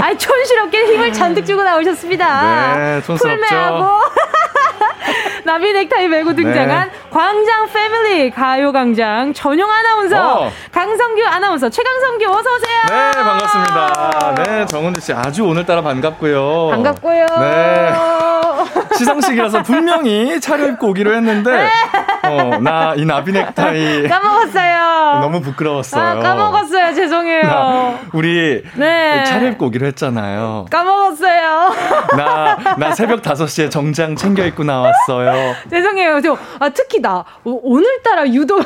Speaker 1: 아이 촌스럽게 힘을 잔뜩 주고 나오셨습니다.
Speaker 6: 네, 촌스럽죠.
Speaker 1: 풀매하고 (laughs) 나비 넥타이 메고 등장한 네. 광장 패밀리 가요광장 전용 아나운서 어. 강성규 아나운서 최강성규 어서 오세요.
Speaker 6: 네 반갑습니다. 네 정은지 씨 아주 오늘따라 반갑고요.
Speaker 1: 반갑고요. 네. (laughs)
Speaker 6: 시상식이라서 분명히 차려입고 오기로 했는데 네. 어, 나 이 나비 넥타이
Speaker 1: 까먹었어요.
Speaker 6: 너무 부끄러웠어요. 아,
Speaker 1: 까먹었어요. 죄송해요.
Speaker 6: 우리 네. 차려입고 오기로 했잖아요.
Speaker 1: 까먹었어요.
Speaker 6: 나, 나 새벽 5시에 정장 챙겨 입고 나왔어요. (laughs)
Speaker 1: 죄송해요. 저, 아, 특히 나, 오늘따라 유독,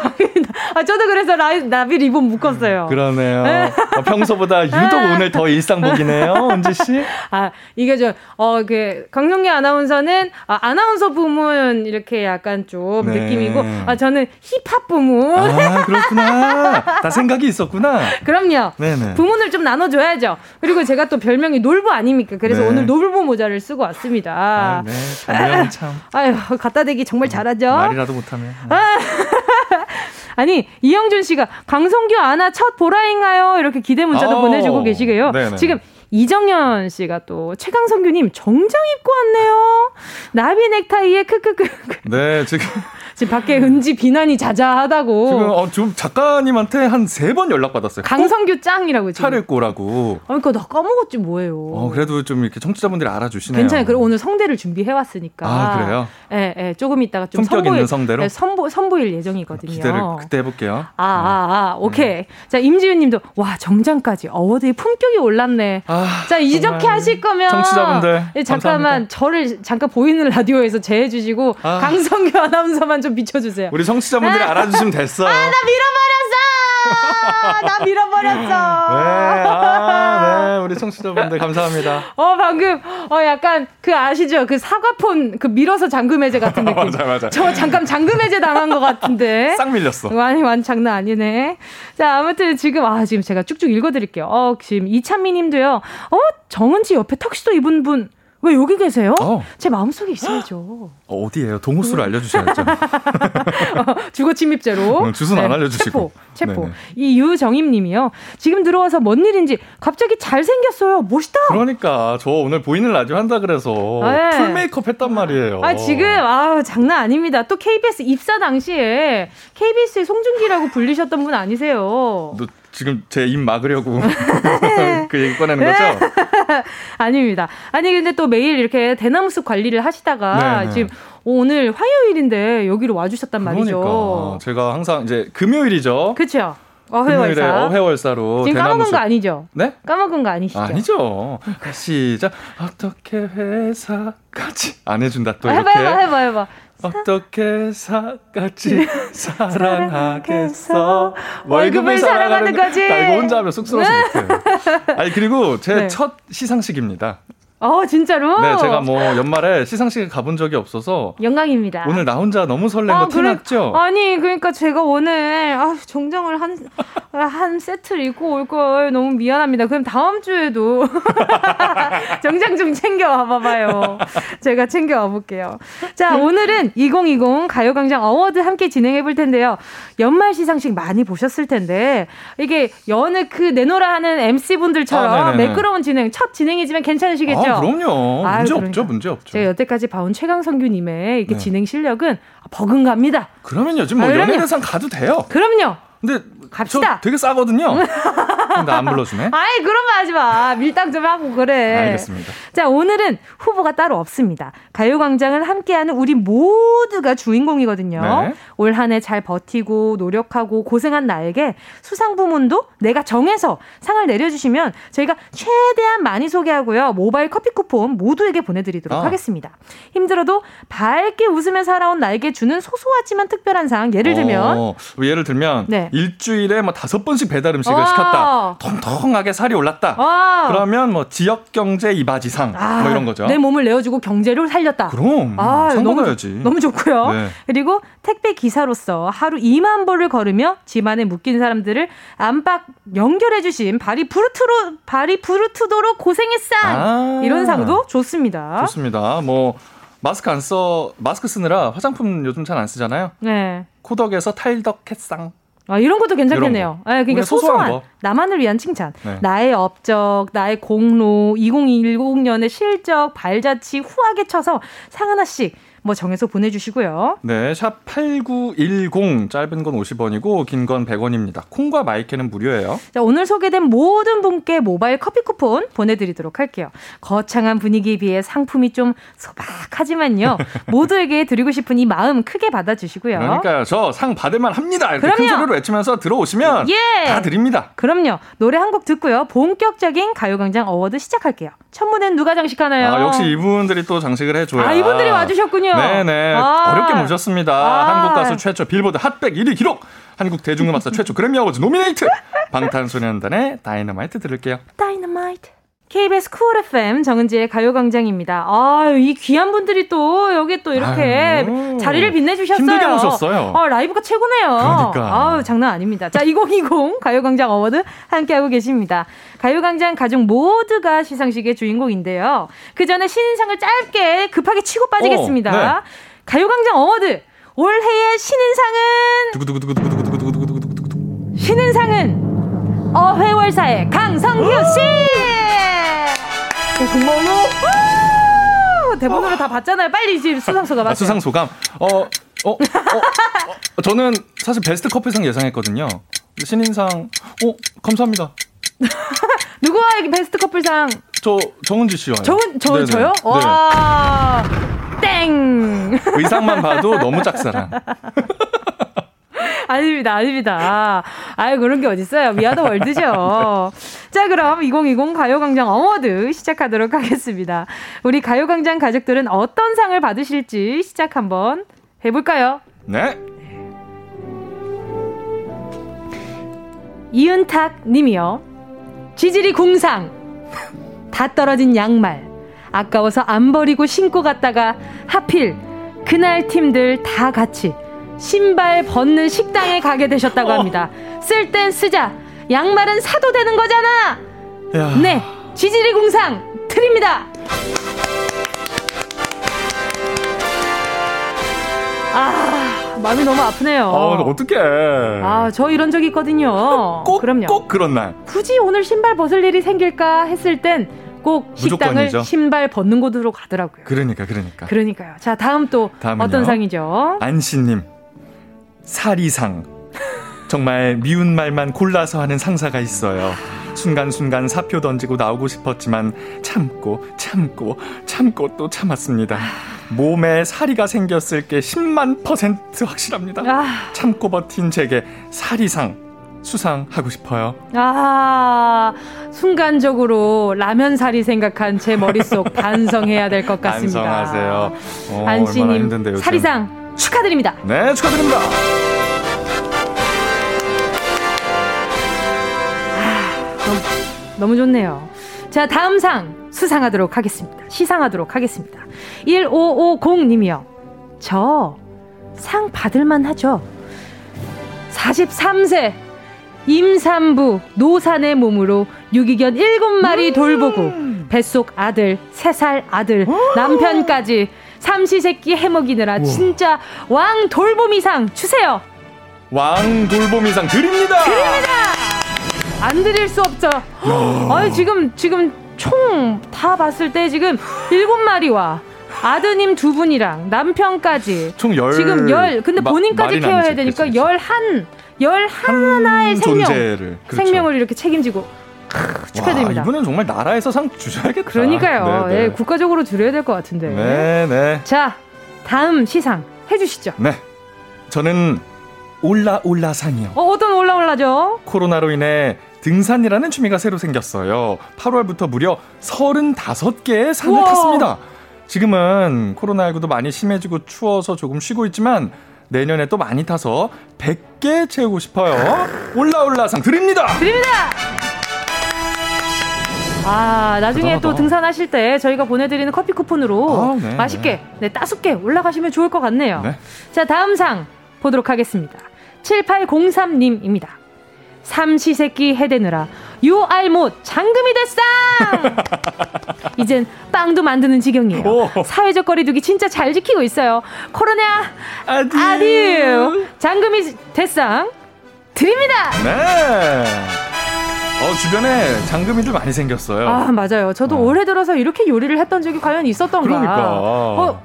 Speaker 1: 아, 저도 그래서 라, 나비 리본 묶었어요.
Speaker 6: 그러네요. 네. 어, 평소보다 유독 오늘 더 일상복이네요, (laughs) 은지씨.
Speaker 1: 아, 이게 저, 어, 그, 강성기 아나운서는, 아, 아나운서 부문 이렇게 약간 좀 네. 느낌이고, 아, 저는 힙합 부문.
Speaker 6: 아, 그렇구나. 다 생각이 있었구나.
Speaker 1: 그럼요. 네네. 부문을 좀 나눠줘야죠. 그리고 제가 또 별명이 놀부 아닙니까? 그래서 네. 오늘 놀부 모자를 쓰고 왔습니다. 아,
Speaker 6: 네. 아, 참.
Speaker 1: 아유, 갖다 대기 정말 잘하죠.
Speaker 6: 말이라도 못하면. 아. (laughs)
Speaker 1: 아니 이영준 씨가 강성규 아나 첫 보라인가요? 이렇게 기대 문자도 오, 보내주고 계시게요. 네네. 지금 이정현 씨가 또 최강성규님 정장 입고 왔네요. 나비 넥타이에 크크크.
Speaker 6: 네 지금
Speaker 1: 지금 밖에 은지 비난이 자자하다고.
Speaker 6: 지금 어, 좀 작가님한테 한 세 번 연락 받았어요.
Speaker 1: 강성규 짱이라고 지금.
Speaker 6: 차를 꼬라고.
Speaker 1: 아, 그러니까 나 까먹었지 뭐예요.
Speaker 6: 어, 그래도 좀 이렇게 청취자분들이 알아주시네요.
Speaker 1: 괜찮아요. 그리고 오늘 성대를 준비해 왔으니까.
Speaker 6: 아 그래요?
Speaker 1: 예, 예. 조금 있다가 좀
Speaker 6: 품격 선보일, 있는 성대로. 네,
Speaker 1: 선보 선보일 예정이거든요.
Speaker 6: 기대를 그때 해볼게요.
Speaker 1: 아, 아, 아 오케이. 네. 자 임지윤님도 와 정장까지 어워드의 품격이 올랐네. 아, 자 이렇게 하실 거면
Speaker 6: 청취자분들
Speaker 1: 예, 잠깐만 감사합니다. 저를 잠깐 보이는 라디오에서 제해주시고 아. 강성규 아나운서만 좀 비춰주세요.
Speaker 6: 우리 청취자분들이 아. 알아주시면 됐어요. 아,
Speaker 1: 나 밀어버렸어! 나 밀어버렸어! 네,
Speaker 6: 아, 네, 우리 청취자분들 감사합니다.
Speaker 1: 어, 방금, 어, 약간, 그 아시죠? 그 사과폰, 그 밀어서 잠금 해제 같은 (laughs) 느낌.
Speaker 6: 맞아, 맞아.
Speaker 1: 저 잠깐 잠금 해제 당한 것 같은데. (laughs)
Speaker 6: 싹 밀렸어.
Speaker 1: 완, 완 장난 아니네. 자, 아무튼 지금, 아, 지금 제가 쭉쭉 읽어드릴게요. 어, 지금 이찬미 님도요. 어, 정은지 옆에 턱시도 입은 분. 왜 여기 계세요? 어. 제 마음속에 있어야죠. (gasps)
Speaker 6: 어디에요 동호수를 음. 알려주셔야죠. (laughs)
Speaker 1: 어, 주거 침입죄로.
Speaker 6: 음, 주소는 네, 안 알려주시고.
Speaker 1: 체포. 체포. 이 유정임 님이요. 지금 들어와서 뭔 일인지 갑자기 잘생겼어요. 멋있다.
Speaker 6: 그러니까 저 오늘 보이는 라디오 한다 그래서 네. full 메이크업 했단 말이에요.
Speaker 1: 아, 지금 아, 장난 아닙니다. 또 KBS 입사 당시에 KBS의 송중기라고 불리셨던 분 아니세요?
Speaker 6: 너 지금 제 입 막으려고 (laughs) 그 얘기 꺼내는 거죠? (laughs)
Speaker 1: 아닙니다. 아니 근데 또 매일 이렇게 대나무숲 관리를 하시다가 네네. 네. 지금 오늘 화요일인데 여기로 와주셨단 말이죠.
Speaker 6: 그러니까 제가 항상 이제 금요일이죠.
Speaker 1: 그렇죠. 어회월사.
Speaker 6: 어회월사로.
Speaker 1: 지금 까먹은 거 아니죠?
Speaker 6: 네?
Speaker 1: 까먹은 거 아니시죠?
Speaker 6: 아니죠. 시작. 어떻게 회사까지 안 해준다 또
Speaker 1: 아,
Speaker 6: 이렇게.
Speaker 1: 해봐, 해봐, 해봐, 해봐.
Speaker 6: 어떻게 사같이 사랑하겠어? 월급을 사랑하는 거지. 나 이거 혼자 하면 쑥스러워서 못해요. (laughs) 아니 그리고 제첫 네. 시상식입니다
Speaker 1: 어, 진짜로?
Speaker 6: 네, 제가 뭐 연말에 시상식에 가본 적이 없어서
Speaker 1: 영광입니다.
Speaker 6: 오늘 나 혼자 너무 설렌 아, 거 티났죠?
Speaker 1: 아니, 그러니까 제가 오늘 아, 정정을 한, (laughs) 한 세트를 입고 올 걸 너무 미안합니다. 그럼 다음 주에도 (laughs) 정장 좀 챙겨 와 봐봐요. 제가 챙겨 와 볼게요. 자, 오늘은 2020 가요광장 어워드 함께 진행해 볼 텐데요. 연말 시상식 많이 보셨을 텐데 이게 여느 그 내노라 하는 MC분들처럼 아, 매끄러운 진행, 첫 진행이지만 괜찮으시겠죠?
Speaker 6: 아, 그럼요. 아유, 문제 그러니까. 없죠, 문제 없죠.
Speaker 1: 제가 여태까지 봐온 최강성규님의 이렇게 네. 진행 실력은 버금갑니다.
Speaker 6: 그러면 요즘 뭐 아, 연예대상 가도 돼요.
Speaker 1: 그럼요.
Speaker 6: 근데 갑시다. 되게 싸거든요. (laughs) 근데 안 불러주네.
Speaker 1: 아이, 그런 말 하지 마. 밀당 좀 하고 그래.
Speaker 6: 알겠습니다.
Speaker 1: 자, 오늘은 후보가 따로 없습니다. 가요광장을 함께하는 우리 모두가 주인공이거든요. 네. 올 한 해 잘 버티고 노력하고 고생한 나에게 수상 부문도 내가 정해서 상을 내려주시면 저희가 최대한 많이 소개하고요. 모바일 커피 쿠폰 모두에게 보내드리도록 아. 하겠습니다. 힘들어도 밝게 웃으며 살아온 나에게 주는 소소하지만 특별한 상. 예를 들면. 어,
Speaker 6: 예를 들면. 네. 일주일 에 뭐 다섯 번씩 배달 음식을 와. 시켰다. 통통하게 살이 올랐다. 와. 그러면 뭐 지역 경제 이바지상 아, 뭐 이런 거죠.
Speaker 1: 내 몸을 내어주고 경제를 살렸다.
Speaker 6: 그럼 아, 상 너무, 받아야지.
Speaker 1: 너무 좋고요. 네. 그리고 택배 기사로서 하루 2만 보를 걸으며 집안에 묶인 사람들을 안팎 연결해 주신 바리 부르트로 바리 부르트도록 고생했어. 아. 이런 상도 좋습니다.
Speaker 6: 좋습니다. 뭐 마스크 안 써, 마스크 쓰느라 화장품 요즘 잘 안 쓰잖아요. 네. 코덕에서 탈덕햇상.
Speaker 1: 아, 이런 것도 괜찮겠네요. 네, 그러니까 소소한, 소소한 나만을 위한 칭찬. 네. 나의 업적, 나의 공로, 2010년의 실적, 발자취 후하게 쳐서 상 하나씩 뭐 정해서 보내주시고요.
Speaker 6: 네, 샵 8910 짧은 건 50원이고 긴 건 100원입니다. 콩과 my K는 무료예요.
Speaker 1: 자, 오늘 소개된 모든 분께 모바일 커피 쿠폰 보내드리도록 할게요. 거창한 분위기에 비해 상품이 좀 소박하지만요. (laughs) 모두에게 드리고 싶은 이 마음 크게 받아주시고요.
Speaker 6: 그러니까요. 저 상 받을만 합니다. 이렇게 그럼요. 큰 소리로 외치면서 들어오시면 예. 다 드립니다.
Speaker 1: 그럼요. 노래 한 곡 듣고요. 본격적인 가요광장 어워드 시작할게요. 첫무대는 누가 장식하나요?
Speaker 6: 아, 역시 이분들이 또 장식을 해줘야.
Speaker 1: 아, 이분들이 와주셨군요.
Speaker 6: 네네. 아~ 어렵게 모셨습니다. 아~ 한국 가수 최초 빌보드 핫백 1위 기록. 한국 대중음악사 최초 그래미 어워즈 노미네이트. 방탄소년단의 다이너마이트 들을게요.
Speaker 1: 다이너마이트. KBS 쿨 FM 정은지의 가요광장입니다. 아, 이 귀한 분들이 또 여기 또 이렇게 아유, 자리를 빛내주셨어요.
Speaker 6: 힘들게 오셨어요.
Speaker 1: 아, 라이브가 최고네요.
Speaker 6: 그러니까.
Speaker 1: 아우, 장난 아닙니다. 자, 2020 가요광장 어워드 함께하고 계십니다. 가요광장 가족 모두가 시상식의 주인공인데요. 그 전에 신인상을 짧게 급하게 치고 빠지겠습니다. 오, 네. 가요광장 어워드 올해의 신인상은 신인상은 어회월사의 강성규 씨. 어, 정말요? 대본으로 다 봤잖아요. 빨리 지금 수상 소감. 아,
Speaker 6: 수상 소감. 어, 어, 어, 어, 저는 사실 베스트 커플상 예상했거든요. 신인상, 어, 감사합니다. (laughs)
Speaker 1: 누구와 베스트 커플상?
Speaker 6: 저 정은지 씨와요.
Speaker 1: 정은 저 네네. 저요? 네. 와. 땡.
Speaker 6: 의상만 봐도 너무 짝사랑. (laughs)
Speaker 1: 아닙니다, 아닙니다. 아유, 그런 게 어딨어요. We are the world죠. 자, 그럼 2020 가요광장 어워드 시작하도록 하겠습니다. 우리 가요광장 가족들은 어떤 상을 받으실지 시작 한번 해볼까요?
Speaker 6: 네.
Speaker 1: 이은탁 님이요. 지질이 궁상. 다 떨어진 양말. 아까워서 안 버리고 신고 갔다가 하필 그날 팀들 다 같이 신발 벗는 식당에 가게 되셨다고 어. 합니다. 쓸 땐 쓰자. 양말은 사도 되는 거잖아. 야. 네, 지지리 공상 드립니다. 아, 마음이 너무 아프네요.
Speaker 6: 아, 어떡해.
Speaker 1: 아, 저 이런 적 있거든요. (laughs)
Speaker 6: 꼭, 그럼요. 꼭 그런 날.
Speaker 1: 굳이 오늘 신발 벗을 일이 생길까 했을 땐 꼭 식당을 무조건이죠. 신발 벗는 곳으로 가더라고요.
Speaker 6: 그러니까, 그러니까.
Speaker 1: 그러니까요. 자, 다음 또 다음은요. 어떤 상이죠?
Speaker 6: 안씨님. 사리상. 정말 미운 말만 골라서 하는 상사가 있어요. 순간순간 사표 던지고 나오고 싶었지만 참고 참고 참고 또 참았습니다. 몸에 사리가 생겼을 게 10만 퍼센트 확실합니다. 아. 참고 버틴 제게 사리상 수상하고 싶어요.
Speaker 1: 아, 순간적으로 라면사리 생각한 제 머릿속 (laughs) 반성해야 될 것 같습니다.
Speaker 6: 반성하세요.
Speaker 1: 어, 안씨님 사리상 축하드립니다.
Speaker 6: 네, 축하드립니다.
Speaker 1: 아, 너무, 너무 좋네요. 자, 다음 상 수상하도록 하겠습니다. 시상하도록 하겠습니다. 1550님이요. 저 상 받을만 하죠. 43세 임산부 노산의 몸으로 유기견 7마리 음~ 돌보고 뱃속 아들 3살 아들 어! 남편까지 삼시세끼 해먹이느라 우와. 진짜 왕 돌보미상 주세요.
Speaker 6: 왕 돌보미상 드립니다.
Speaker 1: 드립니다. 안 드릴 수 없죠. 아 지금 지금 총 다 봤을 때 지금 7마리와 아드님 두 분이랑 남편까지
Speaker 6: 총 열.
Speaker 1: 지금 열. 근데 본인까지 케어해야 되니까 열한 열 하나의 생명 존재를, 그렇죠. 생명을 이렇게 책임지고 크, 축하드립니다.
Speaker 6: 와, 이분은 정말 나라에서 상 주셔야겠다.
Speaker 1: 그러니까요. 네, 네. 예, 국가적으로 드려야 될 것 같은데.
Speaker 6: 네, 네.
Speaker 1: 자, 다음 시상 해주시죠.
Speaker 6: 네, 저는 올라 올라상이요.
Speaker 1: 어, 어떤 올라 올라죠?
Speaker 6: 코로나로 인해 등산이라는 취미가 새로 생겼어요. 8월부터 무려 35개의 산을 우와. 탔습니다. 지금은 코로나19도 많이 심해지고 추워서 조금 쉬고 있지만 내년에 또 많이 타서 100개 채우고 싶어요. 올라올라상 드립니다.
Speaker 1: 드립니다. 아, 나중에 대단하다. 또 등산하실 때 저희가 보내드리는 커피 쿠폰으로 아, 네, 맛있게, 네. 네, 따숩게 올라가시면 좋을 것 같네요. 네. 자, 다음 상 보도록 하겠습니다. 7803님입니다. 삼시세끼 해대느라 유알못 장금이 됐어! (laughs) 이젠 빵도 만드는 지경이에요. 오. 사회적 거리두기 진짜 잘 지키고 있어요. 코로나 아디유, 아디유. 장금이 됐상 드립니다.
Speaker 6: 네. 어, 주변에 장금이들 많이 생겼어요.
Speaker 1: 아, 맞아요. 저도 어. 올해 들어서 이렇게 요리를 했던 적이 과연 있었던가.
Speaker 6: 그러니까. 어,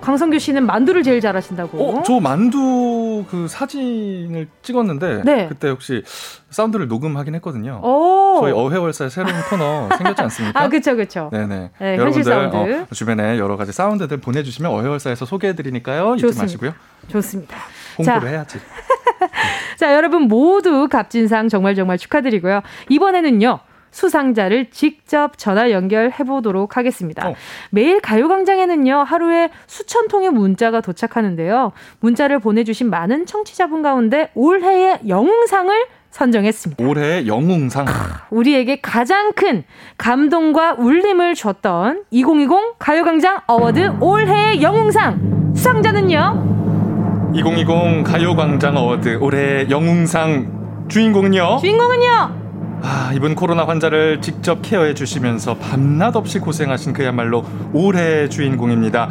Speaker 1: 강성규 씨는 만두를 제일 잘하신다고.
Speaker 6: 어, 저 만두 그 사진을 찍었는데 네. 그때 혹시 사운드를 녹음하긴 했거든요. 오. 저희 어회월사의 새로운 코너 생겼지 않습니까?
Speaker 1: 아, 그렇죠, 그렇죠.
Speaker 6: 네네. 네, 여러분들 어, 주변에 여러 가지 사운드들 보내주시면 어회월사에서 소개해드리니까요. 잊지 마시고요.
Speaker 1: 좋습니다.
Speaker 6: 홍보를 자. 해야지.
Speaker 1: 자, 여러분 모두 갑진상 정말 정말 축하드리고요. 이번에는요. 수상자를 직접 전화 연결해 보도록 하겠습니다. 어. 매일 가요광장에는요, 하루에 수천 통의 문자가 도착하는데요. 문자를 보내주신 많은 청취자분 가운데 올해의 영웅상을 선정했습니다.
Speaker 6: 올해의 영웅상.
Speaker 1: 우리에게 가장 큰 감동과 울림을 줬던 2020 가요광장 어워드 올해의 영웅상 수상자는요.
Speaker 6: 2020 가요광장 어워드 올해의 영웅상 주인공은요.
Speaker 1: 주인공은요.
Speaker 6: 아, 이분 코로나 환자를 직접 케어해 주시면서 밤낮 없이 고생하신 그야말로 올해의 주인공입니다.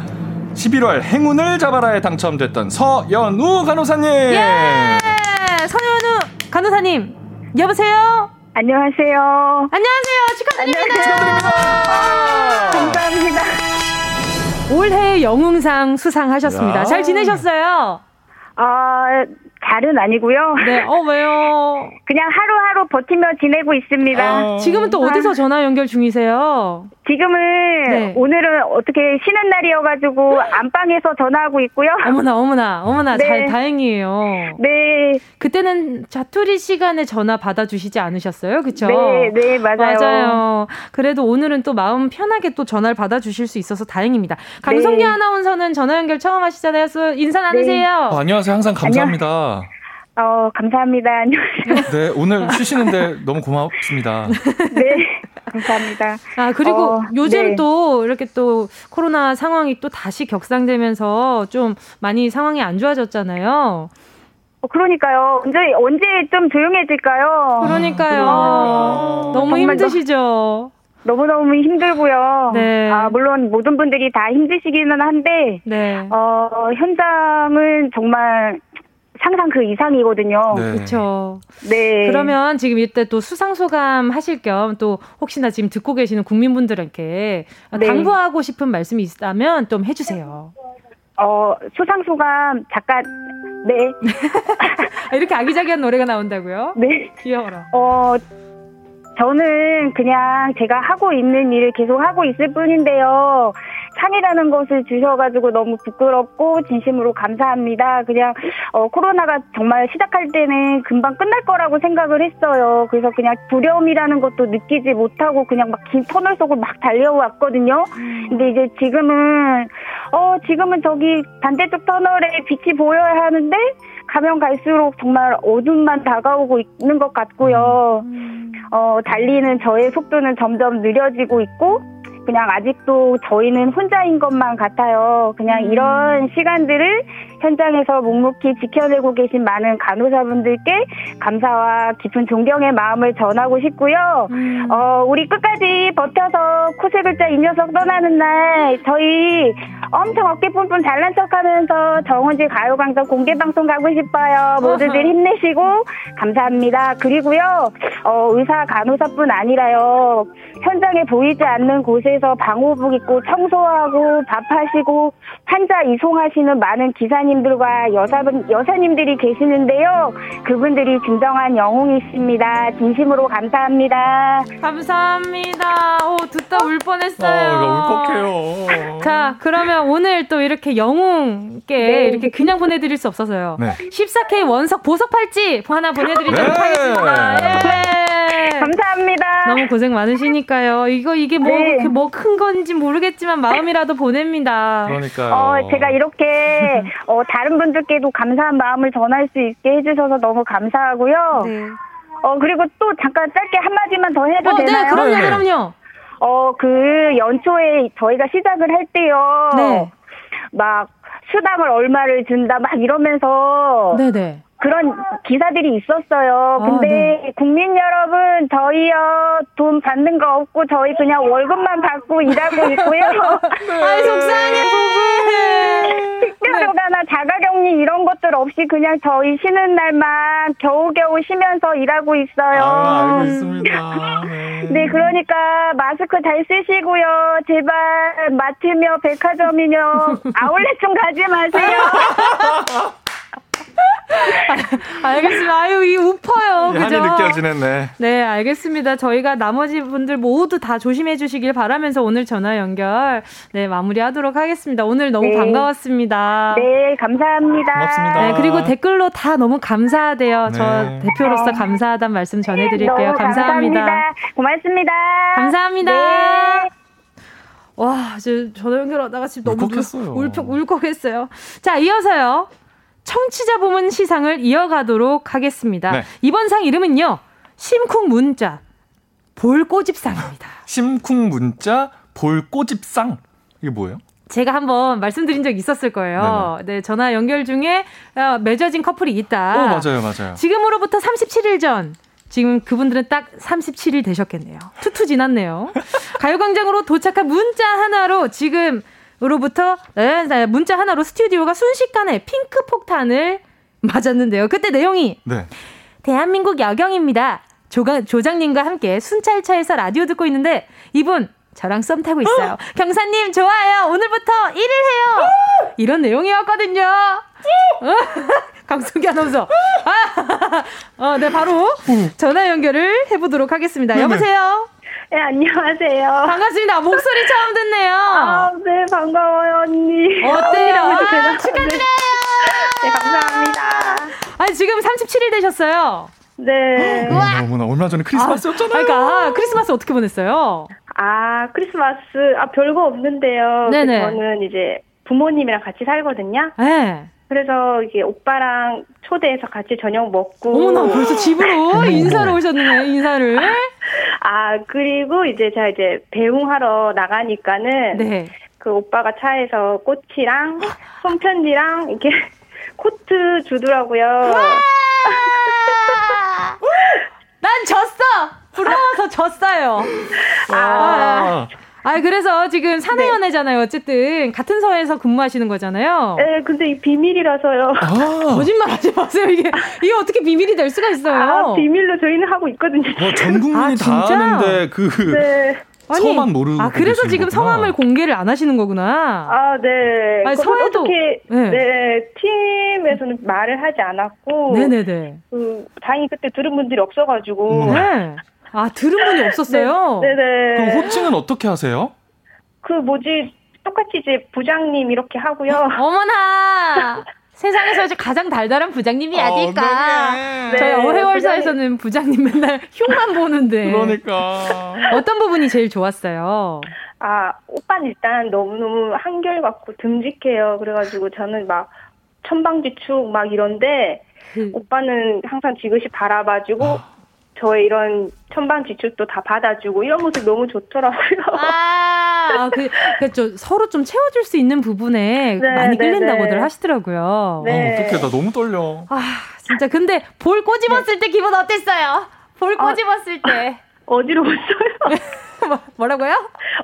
Speaker 6: 11월 행운을 잡아라에 당첨됐던 서연우 간호사님.
Speaker 1: 예! 서연우 간호사님. 여보세요?
Speaker 7: 안녕하세요.
Speaker 1: 안녕하세요. 축하드립니다.
Speaker 6: 축하드립니다.
Speaker 7: 감사합니다.
Speaker 1: 올해 영웅상 수상하셨습니다. 야. 잘 지내셨어요?
Speaker 7: 아, 잘은 아니고요.
Speaker 1: 네, 어, 왜요? (laughs)
Speaker 7: 그냥 하루하루 버티며 지내고 있습니다.
Speaker 1: 어. 지금은 또 어디서 전화 연결 중이세요?
Speaker 7: 지금은 네. 오늘은 어떻게 쉬는 날이어가지고 (laughs) 안방에서 전화하고 있고요.
Speaker 1: 어머나, 어머나, 어머나, 네. 잘 다행이에요.
Speaker 7: 네.
Speaker 1: 그때는 자투리 시간에 전화 받아주시지 않으셨어요? 그쵸?
Speaker 7: 네, 네, 맞아요.
Speaker 1: 맞아요. 그래도 오늘은 또 마음 편하게 또 전화를 받아주실 수 있어서 다행입니다. 강성기 네. 아나운서는 전화 연결 처음 하시잖아요. 인사 나누세요.
Speaker 6: 네. 어, 안녕하세요. 항상 감사합니다. 안녕.
Speaker 7: 어, 감사합니다. (laughs) 안녕하세요.
Speaker 6: 네, 오늘 쉬시는데 너무 고맙습니다.
Speaker 7: 네, 감사합니다.
Speaker 1: 아, 그리고 어, 요즘 네. 또 이렇게 또 코로나 상황이 또 다시 격상되면서 좀 많이 상황이 안 좋아졌잖아요.
Speaker 7: 어, 그러니까요. 언제, 언제 좀 조용해질까요?
Speaker 1: 그러니까요. 아, 너무 힘드시죠?
Speaker 7: 너무너무 힘들고요. 네. 아, 물론 모든 분들이 다 힘드시기는 한데, 네. 어, 현장은 정말 상상 그 이상이거든요.
Speaker 1: 네. 그렇죠. 네. 그러면 지금 이때 또 수상 소감 하실 겸 또 혹시나 지금 듣고 계시는 국민분들에게 네. 당부하고 싶은 말씀이 있다면 좀 해주세요.
Speaker 7: 어 수상 소감 잠깐 네. (laughs)
Speaker 1: 이렇게 아기자기한 노래가 나온다고요?
Speaker 7: 네.
Speaker 1: 귀여워라.
Speaker 7: 어 저는 그냥 제가 하고 있는 일을 계속 하고 있을 뿐인데요. 상이라는 것을 주셔가지고 너무 부끄럽고 진심으로 감사합니다. 그냥 어, 코로나가 정말 시작할 때는 금방 끝날 거라고 생각을 했어요. 그래서 그냥 두려움이라는 것도 느끼지 못하고 그냥 막 긴 터널 속을 막 달려왔거든요. 근데 이제 지금은 어 지금은 저기 반대쪽 터널에 빛이 보여야 하는데 가면 갈수록 정말 어둠만 다가오고 있는 것 같고요. 어, 달리는 저의 속도는 점점 느려지고 있고, 그냥 아직도 저희는 혼자인 것만 같아요. 그냥 이런 시간들을 현장에서 묵묵히 지켜내고 계신 많은 간호사분들께 감사와 깊은 존경의 마음을 전하고 싶고요. 음. 어, 우리 끝까지 버텨서 코세 글자 이 녀석 떠나는 날 저희 엄청 어깨 뿜뿜 잘난 척하면서 정은지 가요광장 공개 방송 가고 싶어요. 모두들 힘내시고 감사합니다. 그리고요 어, 의사 간호사뿐 아니라요 현장에 보이지 않는 곳에서 방호복 입고 청소하고 밥하시고 환자 이송하시는 많은 기사님 들과 여사분, 여사님들이 계시는데요. 그분들이 진정한 영웅이십니다. 진심으로 감사합니다.
Speaker 1: 감사합니다. 오, 듣다 울 뻔했어요.
Speaker 6: 아, 울컥해요.
Speaker 1: 자, 그러면 오늘 또 이렇게 영웅께 네. 이렇게 그냥 보내드릴 수 없어서요. 네. 14K 원석 보석 팔찌 하나 보내드리도록 네. 하겠습니다. 예.
Speaker 7: 감사합니다.
Speaker 1: 너무 고생 많으시니까요. 이거 이게 뭐 네. 뭐큰 건지 모르겠지만 마음이라도 보냅니다.
Speaker 6: 그러니까요.
Speaker 7: 어, 제가 이렇게 어, 다른 분들께도 감사한 마음을 전할 수 있게 해주셔서 너무 감사하고요. 네. 어 그리고 또 잠깐 짧게 한 마디만 더 해도
Speaker 1: 어,
Speaker 7: 네, 되나요?
Speaker 1: 네, 그럼요, 그럼요.
Speaker 7: 어, 그 연초에 저희가 시작을 할 때요. 네. 막 수당을 얼마를 준다 막 이러면서 네네. 그런 기사들이 있었어요. 아, 근데 네. 국민 여러분 저희요 돈 받는 거 없고 저희 그냥 월급만 받고 일하고 있고요. (laughs)
Speaker 1: 네. 아 속상해.
Speaker 7: 특별휴가나 네. 자가격리 이런 것들 없이 그냥 저희 쉬는 날만 겨우겨우 쉬면서 일하고 있어요.
Speaker 6: 아, 알겠습니다.
Speaker 7: 네. 네, 그러니까 마스크 잘 쓰시고요. 제발 마트며 백화점이며 (laughs) 아울렛 좀 가지 마세요. (laughs)
Speaker 1: 알겠습니다. 아유, 이 우퍼요. 그죠?
Speaker 6: 한이 느껴지는, 네.
Speaker 1: 네, 알겠습니다. 저희가 나머지 분들 모두 다 조심해 주시길 바라면서 오늘 전화 연결, 네, 마무리하도록 하겠습니다. 오늘 너무 네. 반가웠습니다.
Speaker 7: 네, 감사합니다.
Speaker 6: 고맙습니다.
Speaker 1: 네, 그리고 댓글로 다 너무 감사하대요. 네. 저 대표로서 아. 감사하다는 말씀 전해 드릴게요. 감사합니다. 감사합니다.
Speaker 7: 고맙습니다.
Speaker 1: 감사합니다. 네. 와, 저 전화 연결하다가 지금 너무
Speaker 6: 울컥했어요.
Speaker 1: 울컥, 울컥했어요. 자, 이어서요. 청취자 부문 시상을 이어가도록 하겠습니다. 네. 이번 상 이름은요. 심쿵 문자 볼꼬집상입니다. (laughs)
Speaker 6: 심쿵 문자 볼꼬집상 이게 뭐예요?
Speaker 1: 제가 한번 말씀드린 적 있었을 거예요. 네네. 네, 전화 연결 중에 어, 맺어진 커플이 있다.
Speaker 6: 오, 맞아요, 맞아요.
Speaker 1: 지금으로부터 37일 전 지금 그분들은 딱 37일 되셨겠네요. 투투 지났네요. (laughs) 가요광장으로 도착한 문자 하나로 지금 으 로부터 네, 네, 문자 하나로 스튜디오가 순식간에 핑크 폭탄을 맞았는데요. 그때 내용이 네. 대한민국 여경입니다. 조가, 조장님과 함께 순찰차에서 라디오 듣고 있는데 이분 저랑 썸 타고 있어요. 경사님 좋아요. 오늘부터 1일 해요. 이런 내용이었거든요. (laughs) 강수기 아나운서. 아, (laughs) 어, 네 바로 전화 연결을 해보도록 하겠습니다. 여보세요.
Speaker 7: 네, 안녕하세요.
Speaker 1: 반갑습니다. 목소리 처음 듣네요.
Speaker 7: 아, 네, 반가워요, 언니.
Speaker 1: 어때요? 아, 축하드려요.
Speaker 7: 네, 감사합니다.
Speaker 1: 아, 지금 37일 되셨어요.
Speaker 7: 네. (gasps)
Speaker 6: 어머나, 얼마 전에 크리스마스였잖아요.
Speaker 1: 아, 그러니까, 크리스마스 어떻게 보냈어요?
Speaker 7: 아, 크리스마스, 아, 별거 없는데요. 네네. 저는 이제 부모님이랑 같이 살거든요. 네. 그래서 이게 오빠랑 초대해서 같이 저녁 먹고.
Speaker 1: 어머나, 벌써 집으로 (laughs) 인사를 오셨네, 인사를. (laughs)
Speaker 7: 아, 그리고 이제 제가 이제 배웅하러 나가니까는. 네. 그 오빠가 차에서 꽃이랑 손편지랑 이렇게 (laughs) 코트 주더라고요.
Speaker 1: 난 졌어! 부러워서 졌어요. 아. 아, 그래서 지금 사내연애잖아요. 네. 어쨌든 같은 서에서 근무하시는 거잖아요.
Speaker 7: 네, 근데 이 비밀이라서요.
Speaker 1: 아. (laughs) 거짓말 하지 마세요. 이게 이게 어떻게 비밀이 될 수가 있어요?
Speaker 7: 아, 비밀로 저희는 하고 있거든요.
Speaker 6: 뭐, 전 국민이 아, 다 아는데 그 네. 서만 모르고
Speaker 1: 아 그래서 지금 거구나. 성함을 공개를 안 하시는 거구나.
Speaker 7: 아 네.
Speaker 1: 아니, 서해도
Speaker 7: 어떻게 네. 네. 팀에서는 말을 하지 않았고.
Speaker 1: 네네네.
Speaker 7: 그 다행히 그때 들은 분들이 없어가지고.
Speaker 1: 네. 아, 들은 분이 없었어요?
Speaker 7: 네, 네.
Speaker 6: 그럼 호칭은 어떻게 하세요?
Speaker 7: 그 뭐지, 똑같이
Speaker 8: 초콜릿집 부장님 이렇게 하고요.
Speaker 1: 어머나! (laughs) 세상에서 이제 가장 달달한 부장님이 어, 아닐까. 네. 저희 어회월사에서는 부장님 맨날 흉만 보는데.
Speaker 6: 그러니까.
Speaker 1: 어떤 부분이 제일 좋았어요?
Speaker 8: 아, 오빠는 일단 너무너무 한결같고 듬직해요. 그래가지고 저는 막 천방지축 막 이런데, 그... 오빠는 항상 지그시 바라봐주고, 아. 저의 이런 천방 지출도 다 받아주고 이런 모습 너무 좋더라고요.
Speaker 1: 아, 그, 그죠 서로 좀 채워줄 수 있는 부분에 네, 많이 네, 끌린다고들 네. 하시더라고요.
Speaker 6: 네. 어, 어떡해, 나 너무 떨려.
Speaker 1: 아, 진짜. 근데 볼 꼬집었을 때 기분 어땠어요? 볼 아, 꼬집었을 아, 때. (laughs)
Speaker 8: 어지러웠어요. (laughs)
Speaker 1: 뭐, 뭐라고요?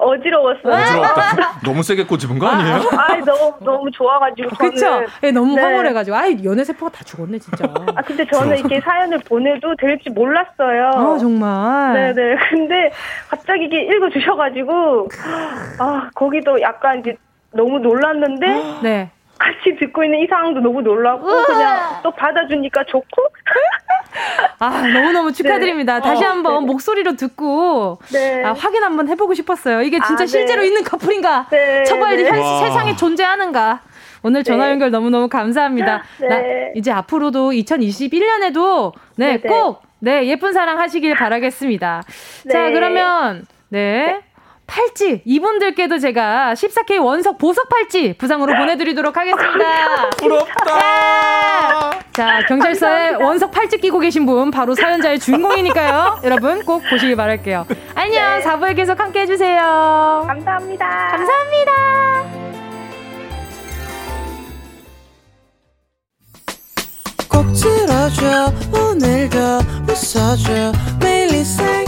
Speaker 8: 어지러웠어요.
Speaker 6: 어지러웠다. 너무 세게 꼬집은 거 아니에요?
Speaker 8: 아, 너무 너무 좋아가지고
Speaker 1: 그쵸? 네, 너무 네. 황홀해가지고 아 연애 세포가 다 죽었네 진짜.
Speaker 8: 아 근데 저는 이렇게 사연을 보내도 될지 몰랐어요.
Speaker 1: 아 정말.
Speaker 8: 네네. (laughs) 근데 갑자기 이게 읽어주셔가지고 아 거기도 약간 이제 너무 놀랐는데. (gasps) 네. 같이 듣고 있는 이 상황도 너무 놀라고 그냥 (gasps) 또 받아주니까 좋고 (laughs)
Speaker 1: 아 너무너무 축하드립니다. 네. 다시 어, 한번 네. 목소리로 듣고 네. 아, 확인 한번 해보고 싶었어요. 이게 진짜 아, 네. 실제로 있는 커플인가? 네. 처벌이 현, 세상에 존재하는가? 오늘 전화 네. 연결 너무너무 감사합니다. 나, 이제 앞으로도 2021년에도 네, 꼭 네, 예쁜 사랑 하시길 바라겠습니다. 자, 그러면 네. 팔찌 이분들께도 제가 14K 원석 보석 팔찌 부상으로 보내드리도록 하겠습니다. (laughs)
Speaker 6: 부럽다.
Speaker 1: 네. 자 경찰서에 원석 팔찌 끼고 계신 분 바로 사연자의 주인공이니까요. (laughs) 여러분 꼭 보시길 바랄게요. 안녕. 네. 4부에 계속 함께 해주세요.
Speaker 8: 감사합니다.
Speaker 1: 감사합니다. 꼭 들어줘 오늘도 웃어줘 매일 생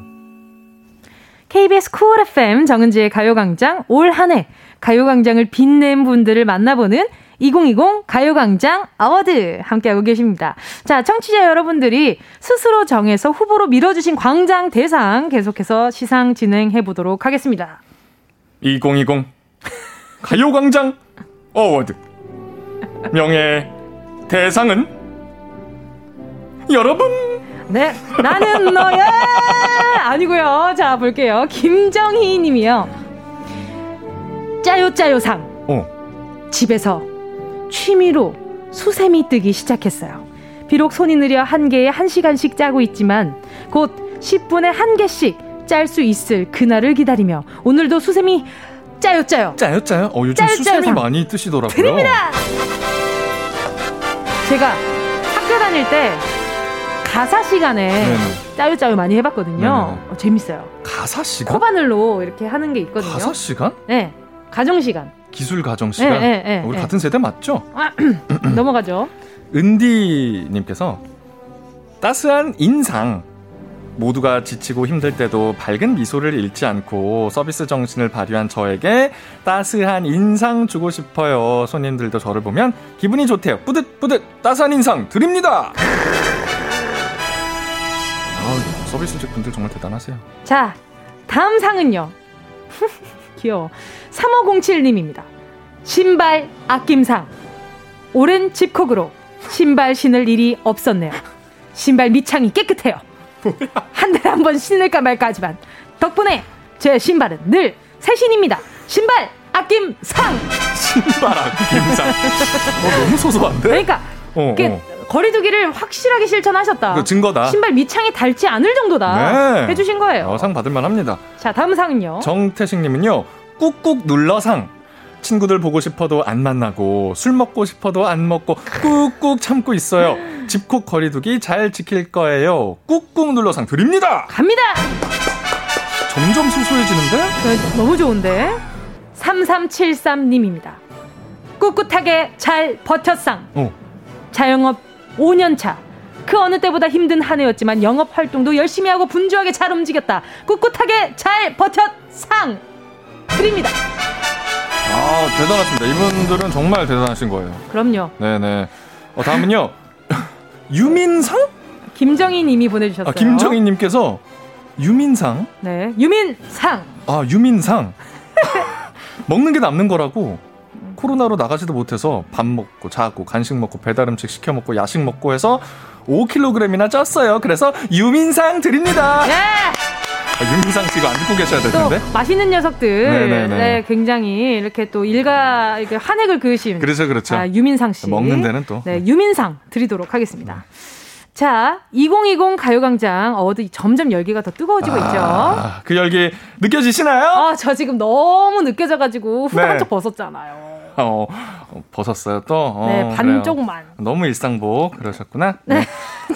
Speaker 1: KBS 쿨 FM 정은지의 가요광장 올 한 해 가요광장을 빛낸 분들을 만나보는 2020 가요광장 어워드 함께하고 계십니다. 자, 청취자 여러분들이 스스로 정해서 후보로 밀어주신 광장 대상 계속해서 시상 진행해 보도록 하겠습니다.
Speaker 6: 2020 가요광장 어워드 명예 대상은 여러분
Speaker 1: 네, 나는 너야 아니고요. 자 볼게요. 김정희 님이요. 짜요 짜요상. 어. 집에서 취미로 수세미 뜨기 시작했어요. 비록 손이 느려 한 개에 한 시간씩 짜고 있지만 곧 10분에 한 개씩 짤 수 있을 그날을 기다리며 오늘도 수세미 짜요 짜요.
Speaker 6: 짜요 짜요? 어 요즘 짜요, 수세미 짜요, 많이 뜨시더라고요.
Speaker 1: 드립니다. 제가 학교 다닐 때 가사 시간에 네네. 짜요 짜요 많이 해봤거든요. 어, 재밌어요.
Speaker 6: 가사 시간?
Speaker 1: 코바늘로 이렇게 하는 게 있거든요.
Speaker 6: 가사 시간?
Speaker 1: 네. 가정 시간.
Speaker 6: 기술 가정 시간. 네, 네, 네, 우리 같은 세대 맞죠? 아, (clears throat)
Speaker 1: 넘어가죠.
Speaker 6: 은디님께서 따스한 인상. 모두가 지치고 힘들 때도 밝은 미소를 잃지 않고 서비스 정신을 발휘한 저에게 따스한 인상 주고 싶어요. 손님들도 저를 보면 기분이 좋대요. 뿌듯뿌듯 따스한 인상 드립니다. 아, 서비스직 분들 정말 대단하세요.
Speaker 1: 자, 다음 상은요. (laughs) 귀여워. 3507님입니다. 신발 아낌상. 오랜 집콕으로 신발 신을 일이 없었네요. 신발 밑창이 깨끗해요. 한 달에 한 번 신을까 말까 하지만 덕분에 제 신발은 늘 새 신입니다. 신발 아낌상.
Speaker 6: 신발 아낌상. 어, 너무 소소한데?
Speaker 1: 그러니까 어, 어. 거리두기를 확실하게 실천하셨다.
Speaker 6: 그 증거다.
Speaker 1: 신발 밑창에 닳지 않을 정도다. 네. 해주신 거예요.
Speaker 6: 어, 상 받을만 합니다.
Speaker 1: 자, 다음 상은요.
Speaker 6: 정태식님은요. 꾹꾹 눌러 상. 친구들 보고 싶어도 안 만나고 술 먹고 싶어도 안 먹고 꾹꾹 참고 있어요. 집콕 거리두기 잘 지킬 거예요. 꾹꾹 눌러 상 드립니다.
Speaker 1: 갑니다.
Speaker 6: 점점 소소해지는데?
Speaker 1: 네, 너무 좋은데. 3373님입니다. 꿋꿋하게 잘 버텼상. 어. 자영업 5년 차. 그 어느 때보다 힘든 한 해였지만 영업 활동도 열심히 하고 분주하게 잘 움직였다. 꿋꿋하게 잘 버텼상. 드립니다.
Speaker 6: 아, 대단하십니다. 이분들은 정말 대단하신 거예요.
Speaker 1: 그럼요.
Speaker 6: 네네. 어, 다음은요. (laughs) 유민상?
Speaker 1: 김정희 님이 보내주셨어요. 아,
Speaker 6: 김정희 님께서 유민상?
Speaker 1: 네. 유민상!
Speaker 6: 아, 유민상. (laughs) 먹는 게 남는 거라고 코로나로 나가지도 못해서 밥 먹고 자고 간식 먹고 배달 음식 시켜 먹고 야식 먹고 해서 5kg이나 쪘어요. 그래서 유민상 드립니다. 네. 아, 윤기상 씨가 안 듣고 계셔야 될 텐데.
Speaker 1: 맛있는 녀석들. 네네네. 네, 굉장히 이렇게 또 일가 이렇게 한획을 그으신.
Speaker 6: 그렇죠, 그렇죠.
Speaker 1: 아, 유민상 씨.
Speaker 6: 먹는 데는 또.
Speaker 1: 네, 유민상 드리도록 하겠습니다. 자, 2020 가요광장 어워드 점점 열기가 더 뜨거워지고 아, 있죠.
Speaker 6: 그 열기 느껴지시나요?
Speaker 1: 아, 저 지금 너무 느껴져가지고 후드 네. 벗었잖아요. (laughs)
Speaker 6: 어, 벗었어요 또. 어,
Speaker 1: 네, 반쪽만.
Speaker 6: 그래요. 너무 일상복 그러셨구나. (laughs) 네. 네.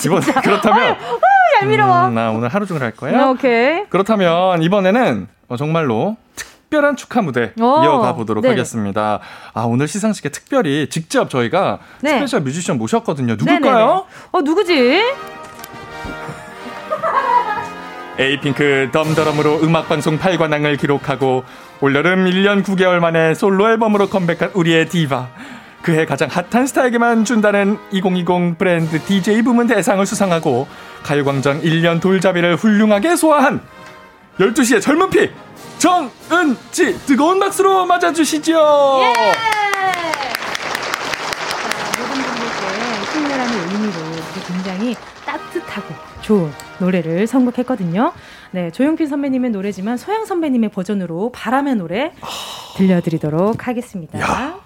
Speaker 6: 이번 그렇다면. 아
Speaker 1: 얄미러워.
Speaker 6: 음, 나 오늘 하루 종일 할 거예요.
Speaker 1: 오케이.
Speaker 6: 그렇다면 이번에는 어, 정말로 특별한 축하 무대 오, 이어가 보도록 네 하겠습니다. 아 오늘 시상식에 특별히 직접 저희가 네. 스페셜 뮤지션 모셨거든요. 누굴까요? 네네네.
Speaker 1: 어 누구지? (laughs)
Speaker 6: 에이핑크 덤더럼으로 음악 방송 8관왕을 기록하고 올여름 1년 9개월 만에 솔로 앨범으로 컴백한 우리의 디바. 그해 가장 핫한 스타에게만 준다는 2020 브랜드 DJ 부문 대상을 수상하고 가요광장 1년 돌잡이를 훌륭하게 소화한 12시의 젊은 피 정은지 뜨거운 박수로 맞아주시죠. 예!
Speaker 1: 자, 모든 힘내라는 의미로 굉장히 따뜻하고 좋은 노래를 선곡했거든요. 네, 조용필 선배님의 노래지만 소양 선배님의 버전으로 바람의 노래 들려드리도록 하겠습니다. 야.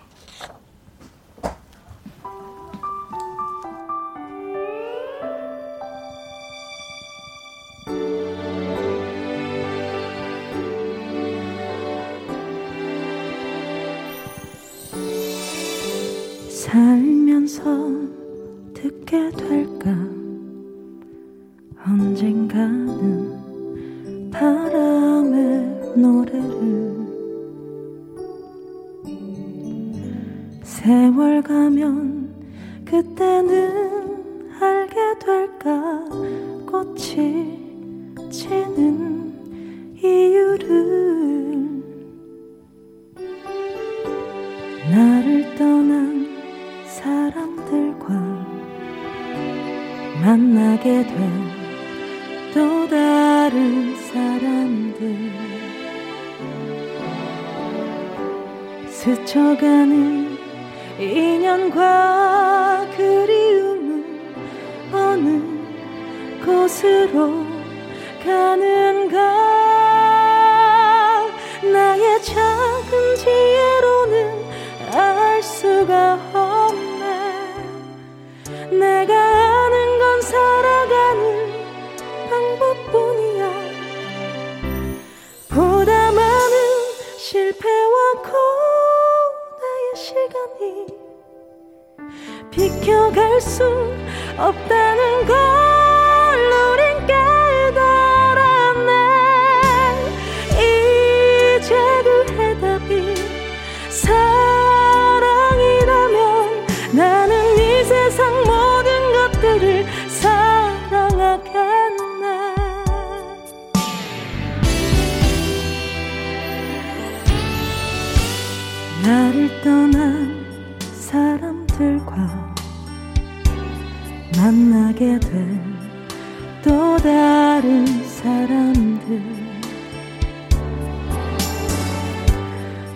Speaker 1: 사람들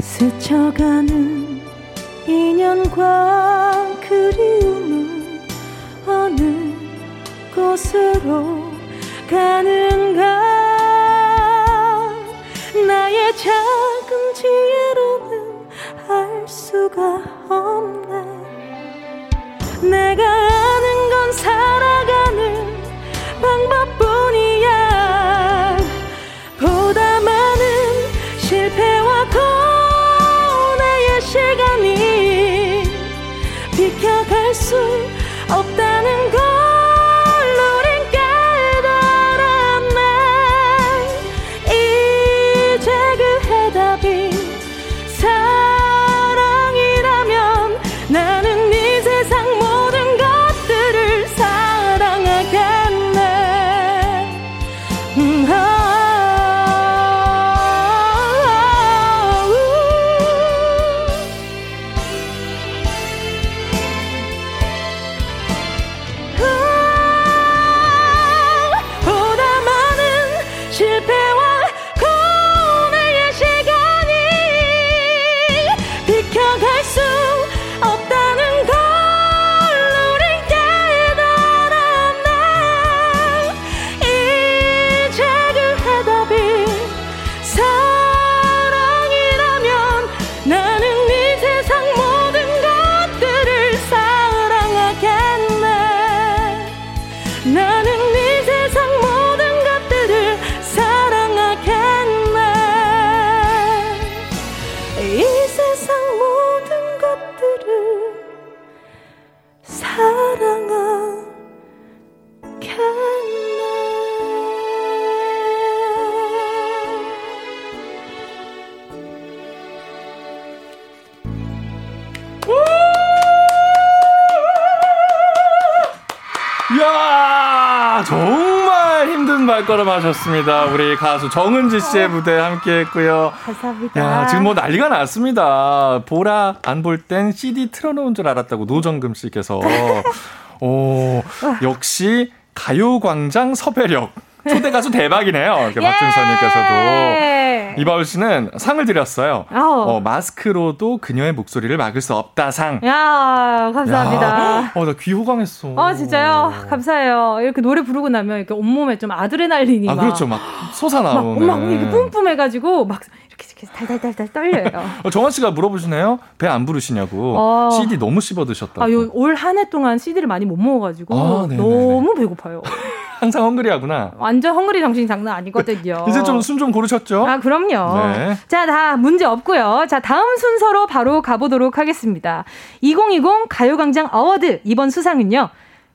Speaker 1: 스쳐가는 인연과 그리움은 어느 곳으로 가는가? 나의 작은 지혜로는 알 수가 없네. 내가 아는 건 살아가는 방법
Speaker 6: 발걸음 하셨습니다. 우리 가수 정은지 씨의 무대 함께 했고요.
Speaker 1: 감사합니다.
Speaker 6: 야, 지금 뭐 난리가 났습니다. 보라 안 볼 땐 CD 틀어놓은 줄 알았다고 노정금 씨께서. 오, 역시 가요광장 섭외력. 초대 가수 대박이네요. 이렇게 예~ 박준서님께서도. 이바울 씨는 상을 드렸어요. 어, 마스크로도 그녀의 목소리를 막을 수 없다 상.
Speaker 1: 야 감사합니다. 야,
Speaker 6: 어, 나 귀 호강했어.
Speaker 1: 아, 진짜요? 감사해요. 이렇게 노래 부르고 나면 이렇게 온몸에 좀 아드레날린이 아,
Speaker 6: 막. 그렇죠. 막 솟아나오는.
Speaker 1: 막, 막 이렇게 뿜뿜해가지고 막 이렇게, 이렇게 달달달달 떨려요. (laughs)
Speaker 6: 어, 정원 씨가 물어보시네요. 배 안 부르시냐고. 어. CD 너무 씹어 드셨다고.
Speaker 1: 아, 올한 해 동안 CD를 많이 못 먹어가지고 아, 너무 배고파요. (laughs)
Speaker 6: 항상 헝그리하구나.
Speaker 1: 완전 헝그리 정신이 장난 아니거든요.
Speaker 6: 이제 좀 숨 좀 고르셨죠?
Speaker 1: 아, 그럼요. 네. 자, 다 문제 없고요. 자, 다음 순서로 바로 가보도록 하겠습니다. 2020 가요광장 어워드 이번 수상은요.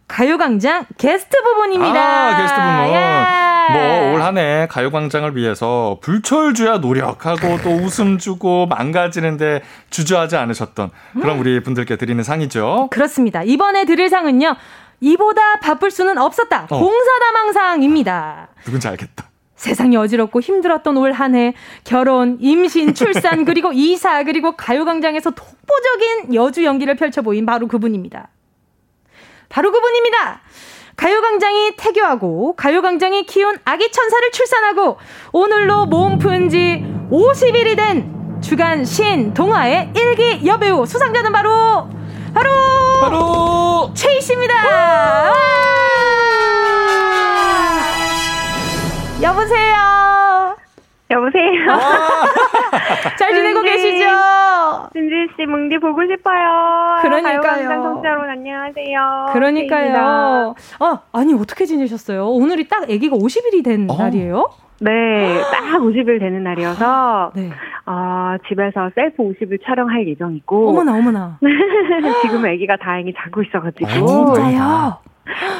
Speaker 1: 가요광장 게스트 부분입니다.
Speaker 6: 아, 게스트 부분. 예. 뭐올 한해 가요광장을 위해서 불철주야 노력하고 또 웃음 주고 망가지는데 주저하지 않으셨던 그런 우리 분들께 드리는 상이죠.
Speaker 1: 그렇습니다. 이번에 드릴 상은요. 이보다 바쁠 수는 없었다. 어. 공사다망상입니다.
Speaker 6: 누군지 알겠다.
Speaker 1: 세상이 어지럽고 힘들었던 올 한 해 결혼, 임신, 출산 그리고 이사 그리고 가요광장에서 독보적인 여주 연기를 펼쳐 보인 바로 그분입니다. 바로 그분입니다. 가요광장이 태교하고 가요광장이 키운 아기 천사를 출산하고 오늘로 몸 푼 지 50일이 된 주간 신 동화의 일기 여배우 수상자는 바로 바로
Speaker 6: 바로
Speaker 1: 최희 씨입니다. 여보세요.
Speaker 9: 여보세요. (laughs)
Speaker 1: 잘 지내고
Speaker 9: 은지,
Speaker 1: 계시죠?
Speaker 9: 진지 씨, 뭉디 보고 싶어요.
Speaker 1: 그러니까요.
Speaker 9: 청자로 안녕하세요.
Speaker 1: 그러니까요. 아, 아니 어떻게 지내셨어요? 오늘이 딱 아기가 50일이 된 어. 날이에요?
Speaker 9: 네, 딱 50일 되는 날이어서 네. 어, 집에서 셀프 50일 촬영할 예정이고.
Speaker 1: 어머나 어머나. (laughs)
Speaker 9: 지금 아기가 다행히 자고 있어가지고. 아,
Speaker 1: 진짜요?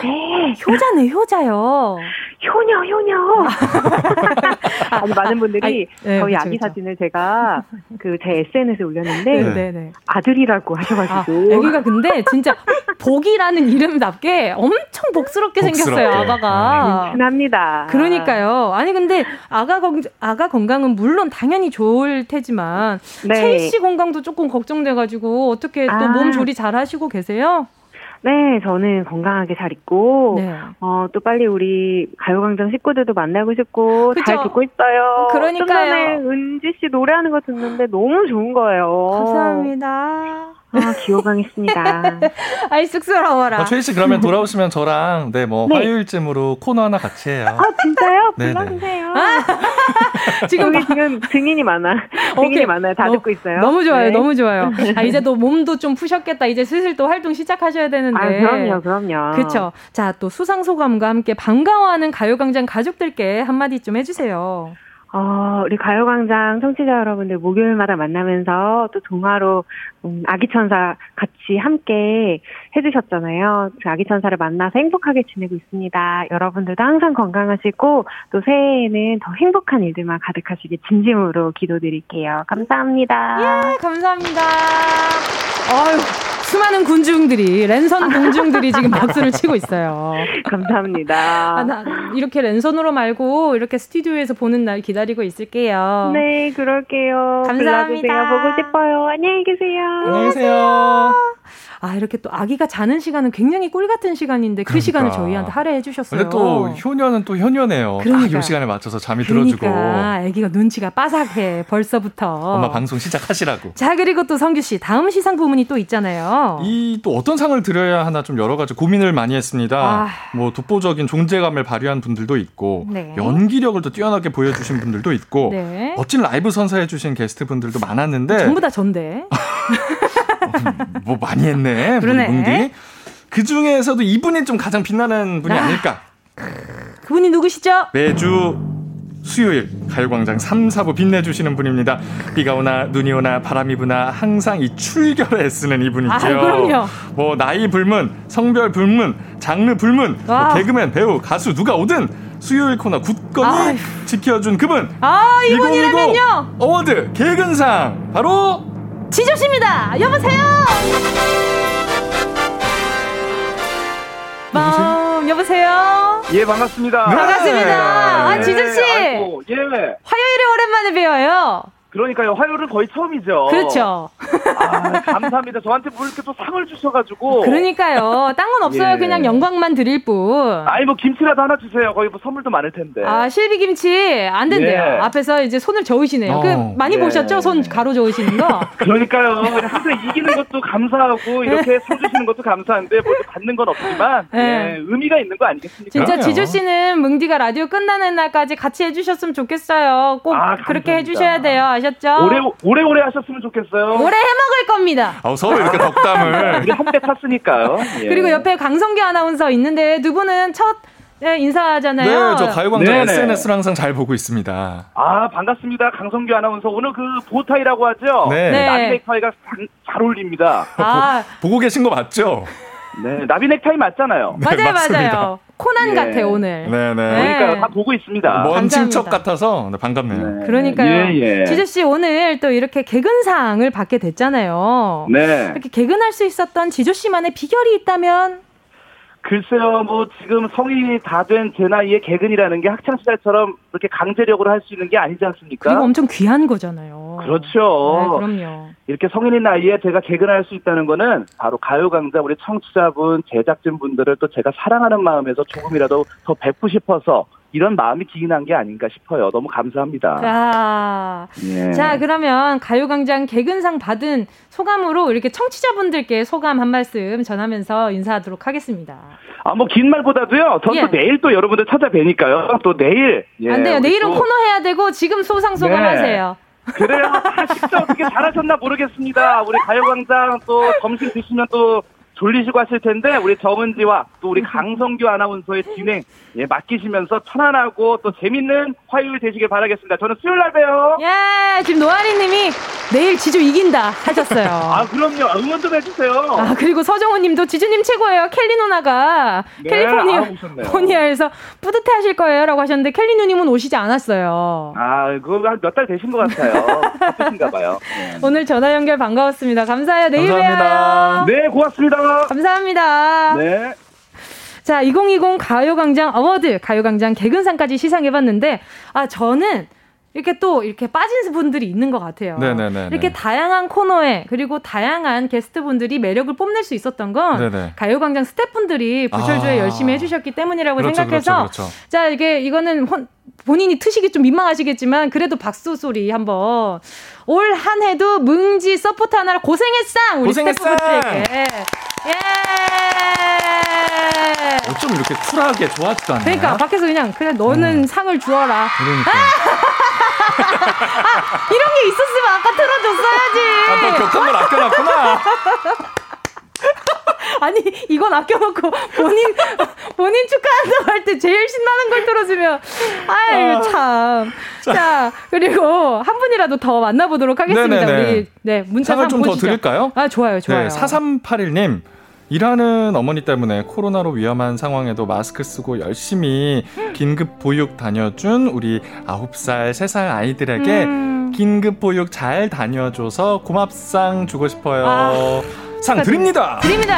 Speaker 1: 네. 효자네, 효자요.
Speaker 9: 효녀, 효녀. (laughs) 아니, 많은 분들이 아, 네, 저희 그쵸, 아기 그쵸. 사진을 제가 그 제 SNS에 올렸는데 네, 네, 네. 아들이라고 하셔가지고.
Speaker 1: 아, 애기가 근데 진짜 복이라는 이름답게 엄청 복스럽게, 복스럽게. 생겼어요, 아가가.
Speaker 9: 순합니다.
Speaker 1: 그러니까요. 아니, 근데 아가, 건, 아가 건강은 물론 당연히 좋을 테지만 네. 채희 씨 건강도 조금 걱정돼가지고 어떻게 또 몸 조리 잘 하시고 계세요?
Speaker 9: 네, 저는 건강하게 잘 있고, 네. 어, 또 빨리 우리 가요광장 식구들도 만나고 싶고, 그쵸? 잘 듣고 있어요.
Speaker 1: 그러니까요. 좀 전에
Speaker 9: 은지 씨 노래하는 거 듣는데 너무 좋은 거예요.
Speaker 1: 감사합니다.
Speaker 9: 아, 기호강했습니다. (laughs)
Speaker 1: 아이, 쑥스러워라.
Speaker 6: 어, 최희 씨, 그러면 (laughs) 돌아오시면 저랑, 네, 뭐, 네. 화요일쯤으로 코너 하나 같이 해요.
Speaker 9: 아, 진짜요? 네, 네. 불러주세요. (laughs) 지금 여기 지금 증인이 많아. 증인이 오케이. 많아요. 다 너, 듣고 있어요.
Speaker 1: 너무 좋아요. 네. 너무 좋아요. 아, 이제 또 몸도 좀 푸셨겠다. 이제 슬슬 또 활동 시작하셔야 되는데. 아,
Speaker 9: 그럼요, 그럼요.
Speaker 1: 그쵸. 자, 또 수상소감과 함께 반가워하는 가요광장 가족들께 한마디 좀 해주세요.
Speaker 9: 어, 우리 가요광장 청취자 여러분들 목요일마다 만나면서 또 동화로 음, 아기천사 같이 함께 해주셨잖아요. 그 아기 천사를 만나서 행복하게 지내고 있습니다. 여러분들도 항상 건강하시고 또 새해에는 더 행복한 일들만 가득하시길 진심으로 기도드릴게요. 감사합니다.
Speaker 1: 예, 감사합니다. 아유. 수많은 군중들이 랜선 군중들이 지금 박수를 치고 있어요.
Speaker 9: 감사합니다.
Speaker 1: 아, 나 이렇게 랜선으로 말고 이렇게 스튜디오에서 보는 날 기다리고 있을게요.
Speaker 9: 네, 그럴게요.
Speaker 1: 감사합니다.
Speaker 9: 보고 싶어요. 안녕히 계세요.
Speaker 6: 안녕히 계세요.
Speaker 1: 아 이렇게 또 아기가 자는 시간은 굉장히 꿀 같은 시간인데 그 그러니까. 시간을 저희한테 할애해 주셨어요.
Speaker 6: 근데 또 효녀는 또 효녀네요. 그러니까. 이 시간에 맞춰서 잠이 그러니까. 들어주고.
Speaker 1: 아기가 눈치가 빠삭해 벌써부터.
Speaker 6: 엄마 방송 시작하시라고.
Speaker 1: 자 그리고 또 성규 씨 다음 시상 부문이 또 있잖아요.
Speaker 6: 이 또 어떤 상을 드려야 하나 좀 여러 가지 고민을 많이 했습니다. 아. 뭐 독보적인 존재감을 발휘한 분들도 있고 네. 연기력을 또 뛰어나게 보여주신 분들도 있고 네. 멋진 라이브 선사해 주신 게스트 분들도 많았는데
Speaker 1: 전부 다 전데. (laughs)
Speaker 6: 뭐 많이 했네. 그러네. 그 중에서도 이분이 좀 가장 빛나는 분이 아. 아닐까.
Speaker 1: 그분이 누구시죠?
Speaker 6: 매주 수요일 가요광장 3, 4부 빛내주시는 분입니다. 비가 오나 눈이 오나 바람이 부나 항상 이 출결에 쓰는 이분이죠. 아,
Speaker 1: 그럼요.
Speaker 6: 뭐 나이 불문, 성별 불문, 장르 불문, 뭐 개그맨, 배우, 가수 누가 오든 수요일 코너 굳건히 아유. 지켜준 그분.
Speaker 1: 아 이분이라면요.
Speaker 6: 어워드 개근상 바로
Speaker 1: 지조씨입니다. 여보세요. 여보세요?
Speaker 10: 예, 반갑습니다.
Speaker 1: 반갑습니다. 네. 아, 지조씨. 예. 화요일에 오랜만에 뵈어요.
Speaker 10: 그러니까요. 화요일은 거의 처음이죠.
Speaker 1: 그렇죠.
Speaker 10: 아, 감사합니다. 저한테 뭐 이렇게 또 상을 주셔가지고.
Speaker 1: 그러니까요. 딴 건 없어요. 예. 그냥 영광만 드릴 뿐.
Speaker 10: 아니, 뭐 김치라도 하나 주세요. 거의 뭐 선물도 많을 텐데.
Speaker 1: 아, 실비 김치 안 된대요. 예. 앞에서 이제 손을 저으시네요. 어. 그 많이 예. 보셨죠? 손 가로 저으시는 거? (laughs)
Speaker 10: 그러니까요. 항상 이기는 것도 감사하고 이렇게 상 주시는 것도 감사한데 뭐 받는 건 없지만 예. 예. 의미가 있는 거 아니겠습니까?
Speaker 1: 진짜 지조 씨는 뭉디가 라디오 끝나는 날까지 같이 해주셨으면 좋겠어요. 꼭 아, 그렇게 해주셔야 돼요. 아셨죠?
Speaker 10: 오래, 오래 오래 하셨으면 좋겠어요.
Speaker 1: 오래 해먹을 겁니다.
Speaker 6: 아, 서로 이렇게 덕담을. (laughs)
Speaker 10: 우리 한배 탔으니까요.
Speaker 1: 예. 그리고 옆에 강성규 아나운서 있는데 두 분은 첫 네, 인사하잖아요.
Speaker 6: 네, 저 가요광장 SNS를 항상 잘 보고 있습니다.
Speaker 10: 아, 반갑습니다. 강성규 아나운서. 오늘 그 보타이라고 하죠? 네. 네. 나비넥타이가 잘 어울립니다.
Speaker 6: 아. 보, 보고 계신 거 맞죠?
Speaker 10: 네, 나비 넥타이 맞잖아요. (laughs)
Speaker 1: 네, 맞아요, 맞습니다. 맞아요. 코난 네. 같아 오늘.
Speaker 6: 네네.
Speaker 10: 네. 그러니까 다 보고 있습니다.
Speaker 6: 먼 친척 같아서 네, 반갑네요.
Speaker 1: 네. 그러니까요. 예, 예. 지재 씨 오늘 또 이렇게 개근상을 받게 됐잖아요.
Speaker 10: 네.
Speaker 1: 이렇게 개근할 수 있었던 지조 씨만의 비결이 있다면
Speaker 10: 글쎄요, 뭐 지금 성인이 다 된 제 나이에 개근이라는 게 학창 시절처럼 그렇게 강제력으로 할 수 있는 게 아니지 않습니까?
Speaker 1: 그리고 엄청 귀한 거잖아요.
Speaker 10: 그렇죠.
Speaker 1: 네, 그럼요.
Speaker 10: 이렇게 성인인 나이에 제가 개근할 수 있다는 거는 바로 가요 강좌 우리 청취자분, 제작진 분들을 또 제가 사랑하는 마음에서 조금이라도 더 뵙고 싶어서 이런 마음이 기인한 게 아닌가 싶어요. 너무 감사합니다.
Speaker 1: 아, 예. 자, 그러면 가요광장 개근상 받은 소감으로 이렇게 청취자분들께 소감 한 말씀 전하면서 인사하도록 하겠습니다.
Speaker 10: 아, 뭐, 긴 말보다도요, 전또 예. 내일 또 여러분들 찾아뵈니까요. 또 내일.
Speaker 1: 예, 안 돼요. 내일은 또... 코너 해야 되고, 지금 소상 소감 네. 하세요.
Speaker 10: 그래요. 아, 진짜 어떻게 잘하셨나 모르겠습니다. 우리 가요광장 또 점심 드시면 또 졸리시고 하실 텐데 우리 정은지와 또 우리 강성규 아나운서의 진행 예, 맡기시면서 편안하고 또 재밌는 화요일 되시길 바라겠습니다. 저는 수요일 날 봬요.
Speaker 1: 예, 지금 노아리님이 내일 지주 이긴다 하셨어요. (laughs)
Speaker 10: 아 그럼요. 응원 좀 해주세요.
Speaker 1: 아 그리고 서정훈님도 지주님 최고예요. 켈리 누나가 네, 캘리포니아 에서 뿌듯해하실 거예요라고 하셨는데 켈리 누님은 오시지 않았어요.
Speaker 10: 아 그거 몇달 되신 것 같아요. 바쁘신가 봐요.
Speaker 1: 네. (laughs) 오늘 전화 연결 반가웠습니다. 감사해요. 내일
Speaker 6: 감사합니다.
Speaker 1: 봬요.
Speaker 10: 네 고맙습니다.
Speaker 1: 감사합니다.
Speaker 10: 네.
Speaker 1: 자, 2020 가요광장 어워드, 가요광장 개근상까지 시상해봤는데, 아, 저는 이렇게 또 이렇게 빠진 분들이 있는 것 같아요.
Speaker 6: 네네네.
Speaker 1: 이렇게 다양한 코너에 그리고 다양한 게스트분들이 매력을 뽐낼 수 있었던 건 네네. 가요광장 스태프분들이 불철주야 아. 열심히 해주셨기 때문이라고 그렇죠, 생각해서 그렇죠, 그렇죠. 자 이게 이거는 혼, 본인이 트시기 좀 민망하시겠지만 그래도 박수 소리 한번 올 한 해도 은지 support 하느라 고생했어 우리. 스태프분들에게 예.
Speaker 6: 어쩜 이렇게 쿨하게 좋았지도 않나요?
Speaker 1: 그러니까 밖에서 그냥 그냥 너는 음. 상을 주어라.
Speaker 6: 그러니까.
Speaker 1: 아, 이런 게 있었으면 아까 틀어줬어야지.
Speaker 6: 아, 너 격한 걸 아껴놨구나. (laughs) (laughs)
Speaker 1: 아니 이건 아껴놓고 본인 본인 축하한다고 할 때 제일 신나는 걸 들어주면 아이고 아. 참. 자 그리고 한 분이라도 더 만나보도록 하겠습니다. 네네네. 우리 네 문자
Speaker 6: 상을 좀더 드릴까요?
Speaker 1: 아 좋아요 좋아요. 네,
Speaker 6: 4381님 일하는 어머니 때문에 코로나로 위험한 상황에도 마스크 쓰고 열심히 긴급 보육 다녀준 우리 9살, 3살 아이들에게 음. 긴급 보육 잘 다녀줘서 고맙상 주고 싶어요. 아, 상 드립니다!
Speaker 1: 드립니다!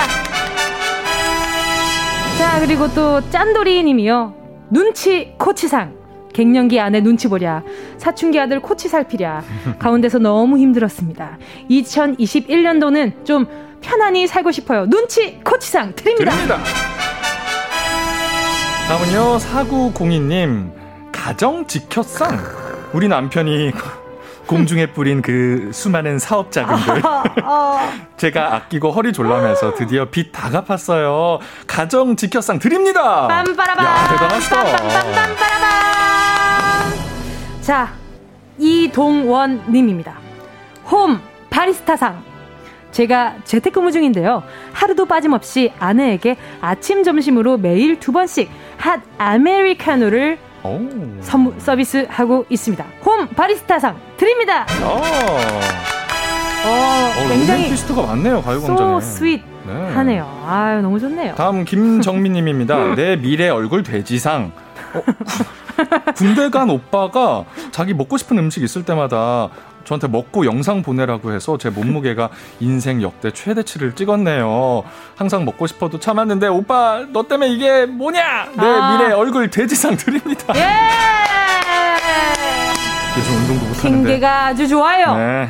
Speaker 1: 자, 그리고 또 짠돌이 님이요. 눈치 코치상. 갱년기 안에 눈치 보랴. 사춘기 아들 코치 살피랴. (laughs) 가운데서 너무 힘들었습니다. 2021년도는 좀 편안히 살고 싶어요. 눈치 코치상 드립니다.
Speaker 6: 드립니다. 다음은요, 4902님. 가정 지켰상. 우리 남편이 공중에 뿌린 그 수많은 사업 자금들 아, (laughs) 아. 제가 아끼고 허리 졸라매서 드디어 빚 다 갚았어요. 가정 지켰상 드립니다.
Speaker 1: 빰빠라밤.
Speaker 6: 야 대단하시다.
Speaker 1: 빰빰빰빠라밤. 자 이동원님입니다. 홈 바리스타상 제가 재택근무 중인데요. 하루도 빠짐없이 아내에게 아침, 점심으로 매일 두 번씩 핫 아메리카노를 선물 서비스하고 있습니다. 홈 바리스타상 드립니다.
Speaker 6: 어, 어 굉장히 피스트가 많네요 가요광장에.
Speaker 1: So sweet 네. 하네요. 아유 너무 좋네요.
Speaker 6: 다음 김정민님입니다. 내 미래 얼굴 돼지상. 어, 군대 간 오빠가 자기 먹고 싶은 음식 있을 때마다 저한테 먹고 영상 보내라고 해서 제 몸무게가 인생 역대 최대치를 찍었네요. 항상 먹고 싶어도 참았는데 오빠 너 때문에 이게 뭐냐? 내 아. 미래 얼굴 돼지상 드립니다. 예! 요즘 운동도 못하는데.
Speaker 1: 핑계가 아주 좋아요. 네. 에?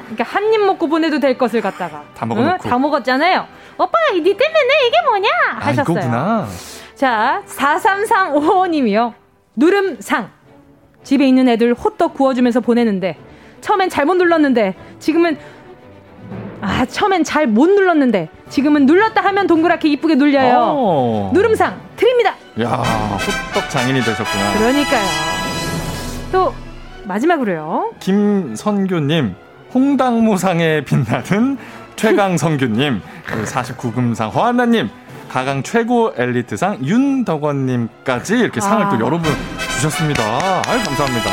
Speaker 1: 그러니까 한 입 먹고 보내도 될 것을 갖다가
Speaker 6: 다 먹어놓고.
Speaker 1: 응? 다 먹었잖아요. 오빠 니 때문에 이게 뭐냐 하셨어요. 아, 이거구나. 자 43355님이요. 누름상 집에 있는 애들 호떡 구워주면서 보내는데 처음엔 잘못 눌렀는데 지금은 아 처음엔 잘 못 눌렀는데 지금은 눌렀다 하면 동그랗게 이쁘게 눌려요. 오. 어. 누름상 드립니다.
Speaker 6: 야 호떡 장인이 되셨구나.
Speaker 1: 그러니까요. 또 마지막으로요.
Speaker 6: 김선교님 홍당무상에 빛나는 (laughs) 최강성규님 49금상 허한나님 가강 최고 엘리트상 윤덕원님까지 이렇게 상을 아. 또 여러 분 주셨습니다. 아유 감사합니다.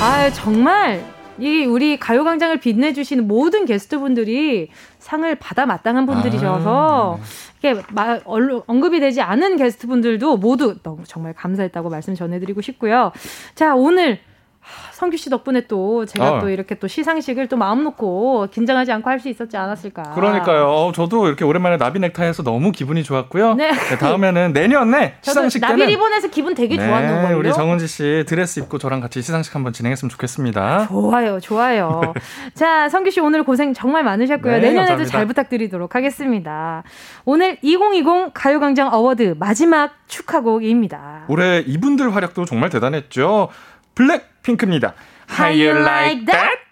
Speaker 1: 아 정말 이 우리 가요광장을 빛내주시는 모든 게스트분들이 상을 받아 마땅한 분들이셔서 아, 네. 이게 마, 언급이 되지 않은 게스트분들도 모두 너무 정말 감사했다고 말씀 전해드리고 싶고요. 자 오늘 성규 씨 덕분에 또 제가 어. 또 이렇게 또 시상식을 또 마음 놓고 긴장하지 않고 할 수 있었지 않았을까.
Speaker 6: 그러니까요. 어, 저도 이렇게 오랜만에 나비 넥타이해서 너무 기분이 좋았고요. 네. 네 다음에는 내년에 (laughs) 시상식
Speaker 1: 나비 때는 나비 리본에서 기분 되게 네, 좋았던 거예요.
Speaker 6: 우리 정은지 씨 드레스 입고 저랑 같이 시상식 한번 진행했으면 좋겠습니다.
Speaker 1: 좋아요, 좋아요. (laughs) 자, 성규 씨 오늘 고생 정말 많으셨고요. 네, 내년에도 감사합니다. 잘 부탁드리도록 하겠습니다. 오늘 2020 가요광장 어워드 마지막 축하곡입니다.
Speaker 6: 올해 이분들 활약도 정말 대단했죠. 블랙핑크입니다. How you like that?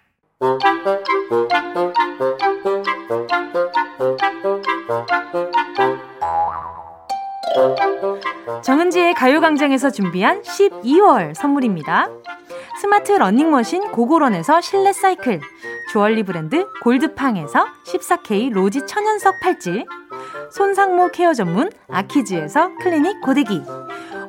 Speaker 1: 정은지의 가요광장에서 준비한 12월 선물입니다. 스마트 러닝머신 고고런에서 실내 사이클, 주얼리 브랜드 골드팡에서 14K 로지 천연석 팔찌, 손상모 케어 전문 아키즈에서 클리닉 고데기,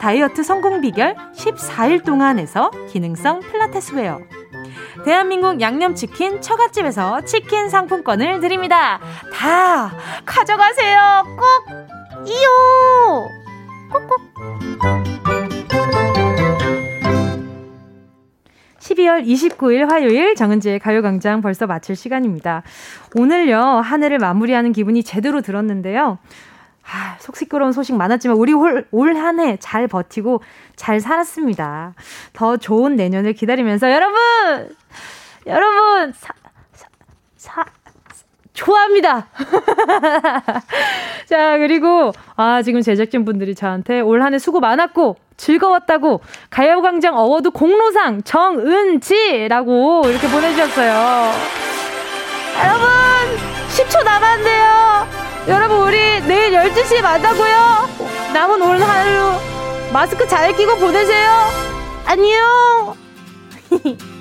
Speaker 1: 다이어트 성공 비결 14일 동안에서 기능성 필라테스 웨어. 대한민국 양념치킨 처갓집에서 치킨 상품권을 드립니다. 다 가져가세요. 꼭 이요. 꼭꼭. 12월 29일 화요일 정은지의 가요광장 벌써 마칠 시간입니다. 오늘요, 한 해를 마무리하는 기분이 제대로 들었는데요. 아, 속 시끄러운 소식 많았지만 우리 올, 올한 해 잘 버티고 잘 살았습니다. 더 좋은 내년을 기다리면서 여러분! 여러분! 사, 사, 사, 좋아합니다. (laughs) 자, 그리고, 아, 지금 제작진분들이 저한테 올 한 해 수고 많았고, 즐거웠다고, 가요광장 어워드 공로상 정은지라고 이렇게 보내주셨어요. 여러분, 10초 남았는데요. 여러분 우리 내일 12시에 만나고요. 남은 오늘 하루 마스크 잘 끼고 보내세요. 안녕. (laughs)